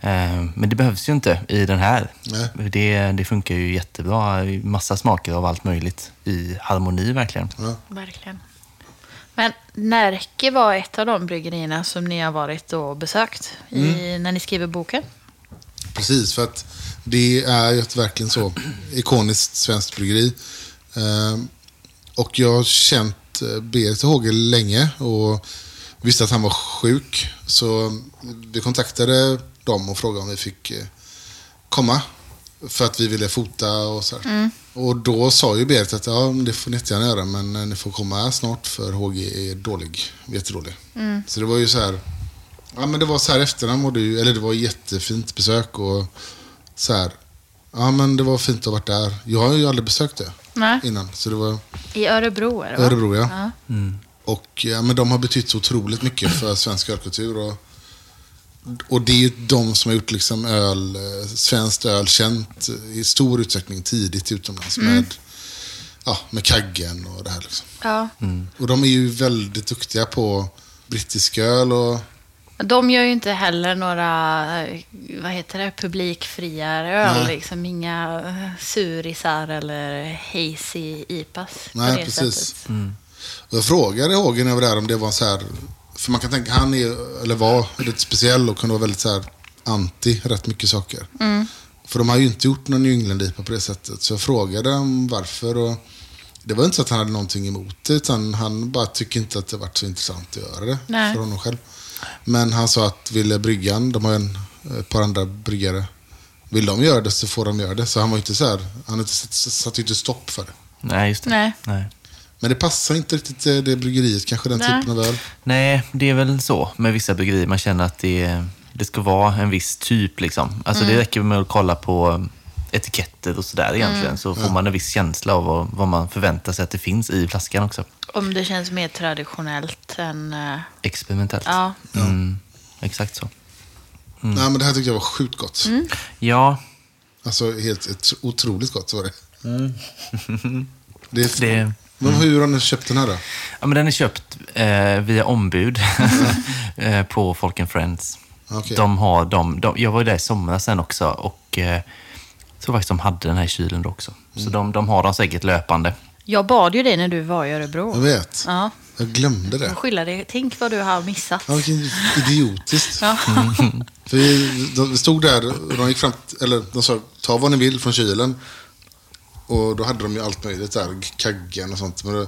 Eh, Men det behövs ju inte i den här. Nej. Det, det funkar ju jättebra. Massa smaker av allt möjligt i harmoni verkligen. Ja. Verkligen. Men Närke var ett av de bryggerierna som ni har varit och besökt i, när ni skriver boken. Precis, för att det är ju ett verkligen så ikoniskt svenskt bryggeri. Ehm, och jag har känt eh, Berit Håge länge och visste att han var sjuk. Så vi kontaktade dem och frågade om vi fick eh, komma. För att vi ville fota och så här. Och då sa ju Berit att ja, det får ni jättegärna göra men eh, ni får komma snart för HG är dålig. Jättedålig. Så det var ju så här. Ja, men det var så här efter han mådde ju, eller det var jättefint besök och så här. Ja, men det var fint att ha varit där. Jag har ju aldrig besökt det Nej. innan. Så det var I Örebro är det va? Örebro, ja. Ja. Och ja, men de har betytt så otroligt mycket för svensk ölkultur. Och, och det är ju de som har gjort liksom öl, eh, svenskt öl känt i stor utsträckning tidigt utomlands. Med, ja, med kaggen och det här. Liksom. Ja. Och de är ju väldigt duktiga på brittisk öl och De gör ju inte heller några, eh, vad heter det, publikfria öl. Liksom inga eh, surisar eller hazy IPAs. Nej, precis. Och jag frågade Hågen över det här om det var så här... För man kan tänka, han är, eller var lite speciell och kunde vara väldigt så här anti rätt mycket saker. För de har ju inte gjort någon New England-IPA på det sättet. Så jag frågade om varför och det var inte så att han hade någonting emot det, utan han bara tycker inte att det varit så intressant att göra det Nej. för honom själv. Men han sa att ville bryggan, de har en, ett par andra bryggare, vill de göra det så får de göra det. Så han var inte så här, han har inte satt, satt ju inte stopp för det. Nej, just det. Nej. Nej. Men det passar inte riktigt eh, det bryggeriet, kanske den Nej. typen av öl. Nej, det är väl så med vissa bryggerier. Man känner att det, det ska vara en viss typ. Liksom. Alltså, Det räcker med att kolla på etiketter och sådär egentligen. Så får man en viss känsla av vad, vad man förväntar sig att det finns i flaskan också. Om det känns mer traditionellt än... eh, Experimentellt. Ja. Mm, exakt så. Nej, men det här tyckte jag var sjukt gott. Ja, Alltså helt ett, otroligt gott var det. det, är, det, Men hur har ni köpt den här då? ja, men den är köpt eh, via ombud eh, på Folk and Friends. Okej. De har de, de, jag var ju där i somras sen också och eh, jag tror faktiskt de hade den här i kylen då också. Så de, de har dem säkert löpande. Jag bad ju dig när du var i Örebro. Jag vet. Ja. Jag glömde det. Skylla dig. Tänk vad du har missat. Ja, vilken idiotiskt. Ja. För vi, de stod där och de gick fram, eller de sa ta vad ni vill från kylen. Och då hade de ju allt möjligt där, kaggen och sånt. Men jag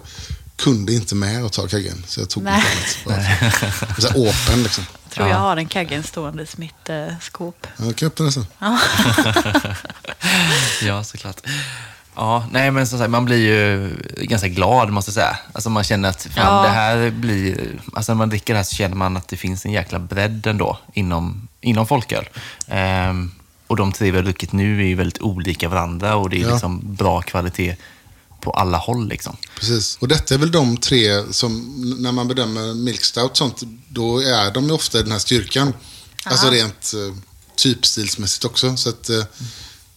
kunde inte med att ta kaggen. Så jag tog Nej. något annat. Så open liksom. tror Ja. jag har en kaggen stående i mitt eh, skåp. Ja, Jag kan öppna den sen. Ja, såklart. Ja, nej men som sagt, man blir ju ganska glad måste jag säga. Alltså man känner att fan, Ja. det här blir... Alltså när man dricker det här så känner man att det finns en jäkla bredd ändå inom, inom folköl. Ehm, Och de tre vi har druckit nu är ju väldigt olika varandra och det är Ja. liksom bra kvalitet på alla håll. Liksom. Precis. Och detta är väl de tre som, när man bedömer milk stout och sånt, då är de ju ofta i den här styrkan. Alltså rent eh, typstilsmässigt också. Så att eh,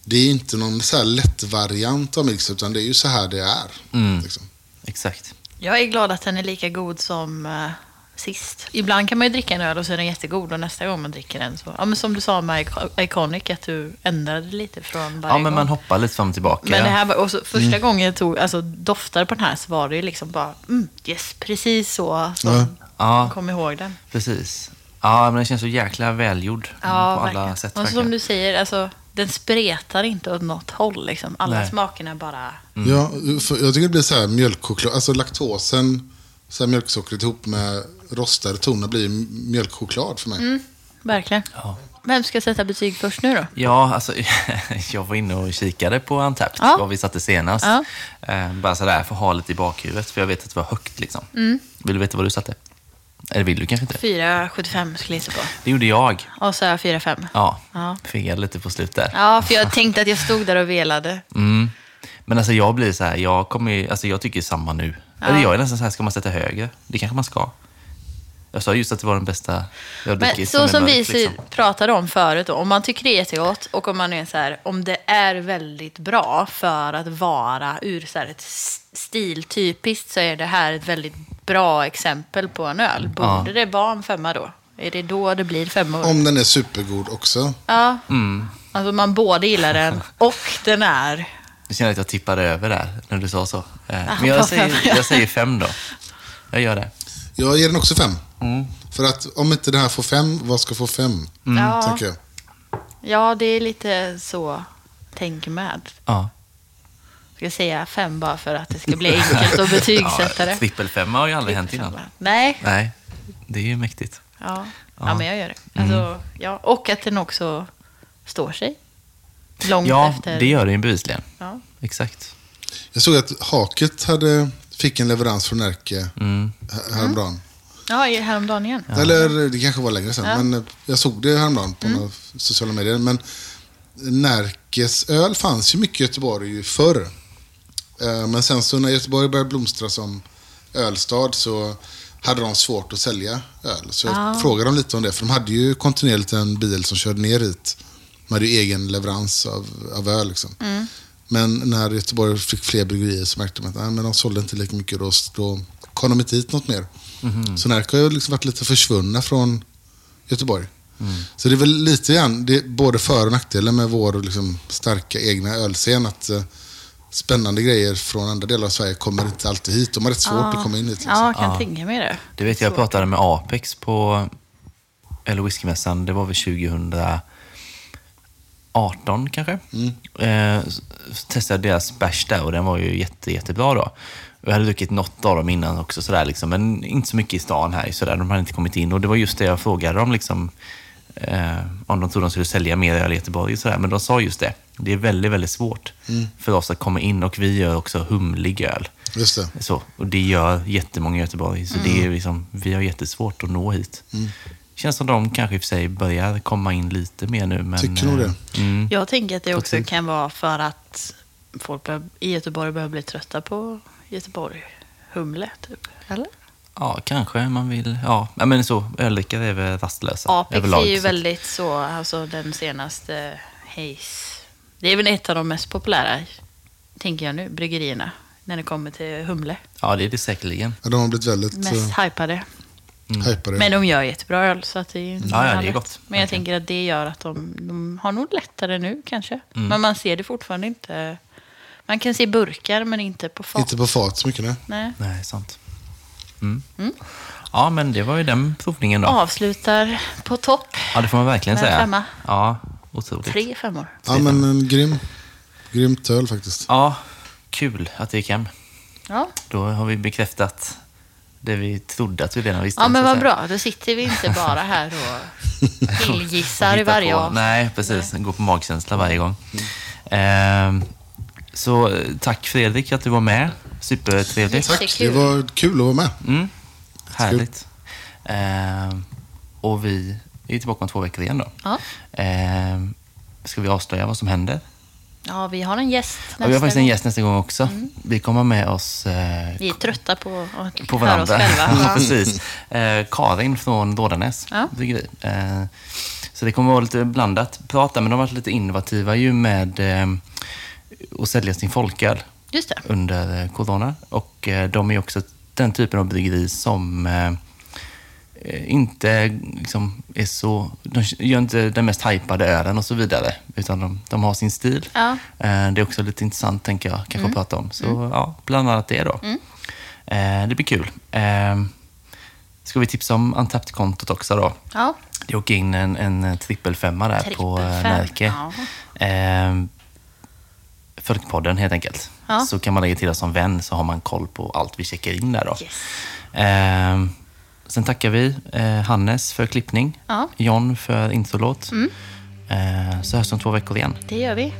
det är inte någon så här lätt variant av stout, utan det är ju så här det är. Mm. Liksom. Exakt. Jag är glad att den är lika god som eh, sist. Ibland kan man ju dricka en öl och så är den jättegod och nästa gång man dricker den så... Ja, men som du sa med Ico- Iconic, att du ändrade lite från varje Ja, men gång. man hoppar lite fram och tillbaka. Men det här var, och så, första Mm. gången jag tog, alltså, doftade på den här så var det ju liksom bara, mm, yes, precis så som Ja. Ja, kom ihåg den. precis. Ja, men den känns så jäkla välgjord Ja, på alla verkligen. sätt. Och verkligen. som du säger, alltså, den spretar inte åt något håll. Liksom. Alla Nej. smakerna bara... Ja, för jag tycker det blir så här mjölkchoklad, alltså laktosen, så här mjölksockret ihop med rostade toner blir mjölkchoklad för mig. Mm. Verkligen. Ja. Vem ska sätta betyg först nu då? Ja, alltså, jag var inne och kikade på Antapt, Ja. vad vi satte senast. Ja. Eh, bara sådär, för att ha lite i bakhuvudet, för jag vet att det var högt. Liksom. Mm. Vill du veta vad du satte? Eller vill du kanske inte? 4,75 skulle jag gissa på. Det gjorde jag. Och så 4,5. Ja, Ja. fegade lite på slutet där. Ja, för jag tänkte att jag stod där och velade. Mm. Men alltså jag blir så här, jag, kommer, ju- alltså jag tycker samma nu. Eller jag är nästan så här, ska man sätta högre? Det kanske man ska. Jag sa just att det var den bästa jag Men druckit så är som vi si- pratade om förut, då, om man tycker det är jättegott och om man är så här, om det är väldigt bra för att vara ur så här ett stiltypiskt så är det här ett väldigt bra exempel på en öl. Borde Ja. det vara en femma då? Är det då det blir femmor? Om den är supergod också. Ja, Mm. alltså man både gillar den och den är... Jag känner att jag tippade över där när du sa så. Eh, Men jag säger, jag säger fem då. Jag gör det. Jag ger den också fem. Mm. För att om inte den här får fem, vad ska få fem? Ja, Tänker jag. ja, det är lite så tänk med. Ja. Ska jag säga fem bara för att det ska bli enkelt att betygsätta det? Trippelfemma har ju aldrig hänt innan. Nej, Nej, det är ju mäktigt. Ja, ja. Ja. men jag gör det. Alltså, ja. Och att den också står sig. Långt Ja, efter. det gör det ju bevisligen. Ja. Exakt. Jag såg att Haket hade, fick en leverans från Närke Mm. här- häromdagen. ja, i- häromdagen igen. Eller det kanske var längre sedan, Ja. men jag såg det häromdagen på några sociala medier. Men Närkes öl fanns ju mycket i Göteborg ju förr. Eh, Men sen så när Göteborg började blomstra som ölstad så hade de svårt att sälja öl. Så jag Ah. frågade dem lite om det, för de hade ju kontinuerligt en bil som körde ner hit. De hade ju egen leverans av, av öl. Liksom. Men när Göteborg fick fler bryggerier så märkte de att nej, men de sålde inte lika mycket. Då, då kom de inte hit något mer. Så Närke har ju liksom varit lite försvunna från Göteborg. Så det är väl lite grann, det är både för och nackdelar med vår liksom, starka egna ölscen. Att eh, spännande grejer från andra delar av Sverige kommer inte alltid hit. De har rätt svårt att komma in hit. Liksom. Ja, jag kan Ja. tänka mig det. Det vet jag, pratade med Apex på, eller whiskymässan, det var väl 2018 kanske. Eh, s- så testade jag deras bärs där och den var ju jätte, jättebra då. Jag hade druckit något av dem innan också, sådär, liksom, men inte så mycket i stan här. Sådär, de hade inte kommit in. Och det var just det jag frågade dem, liksom, eh, om de trodde de skulle sälja mer öl i Göteborg. och Sådär. Men de sa just det, det är väldigt, väldigt svårt för oss att komma in och vi gör också humlig öl. Just det. Så, och det gör jättemånga i Göteborg. Så det är liksom, vi har jättesvårt att nå hit. Känns som de kanske i och för sig börjar komma in lite mer nu. Men, Tycker nog det. eh, Mm, Jag tänker att det också tid. kan vara för att folk i Göteborg börjar bli trötta på Göteborg. Humle, typ. Eller? Ja, kanske man vill. Ja, men så. Öldrickare är väl rastlösa Apex överlag. är ju så- väldigt så, alltså den senaste Haze. Det är väl ett av de mest populära, tänker jag nu, bryggerierna. När det kommer till humle. Ja, det är det säkerligen. Ja, de har blivit väldigt Mest uh, hypade. hypade. Men de gör jättebra öl, så att det är ju inte Ja, ja, det är gott. Men jag Verkligen. tänker att det gör att de, de har nog lättare nu kanske. Mm. Men man ser det fortfarande inte. Man kan se burkar, men inte på fat. Inte på fat så mycket, nej. Nej. Nej, sant. Mm. Ja, men det var ju den provningen då. Avslutar på topp. Ja, det får man verkligen säga. femma. Ja, otroligt. Tre femmor. Ja, men en grym, grymt öl faktiskt. Ja, kul att det gick hem. Ja, Då har vi bekräftat det vi trodde att vi redan visste. ja men vad bra. Då sitter vi inte bara här och killgissar i varje på. avsnitt. Nej, precis. Gå på magkänsla varje gång. Ehm, så eh, tack Fredrik att du var med. Supertrevligt. Tack, det var kul att vara med. Mm, härligt. Ehm, och vi är tillbaka om två veckor igen då. Ja. Ehm, ska vi avslöja vad som händer? Ja, vi har en gäst nästa Ja, vi har faktiskt en gång. gäst nästa gång också. Vi kommer med oss eh, Vi är trötta på att på höra oss varandra. själva. ja, precis. Eh, Karin från Rådanäs Ja. bryggeri. Eh, så det kommer vara lite blandat. Prata, men de har varit lite innovativa ju med att sälja sin folköl under eh, corona. Och eh, de är också den typen av bryggeri som eh, inte liksom är så... De gör inte den mest hypade ölen och så vidare, utan de, de har sin stil. Ja. Det är också lite intressant, tänker jag, kanske att prata om. Så ja, bland annat det då. Eh, Det blir kul. Eh, Ska vi tipsa om Antapt-kontot också då? Ja. Det åker in en, en trippelfemma där på eh, Trippelfem, Närke. ja. Folkpodden helt enkelt. Ja. Så kan man lägga till oss som vän så har man koll på allt vi checkar in där då. Yes. Eh, sen tackar vi eh, Hannes för klippning, Ja. John för introlåt. Eh, så hörs om två veckor igen. Det gör vi.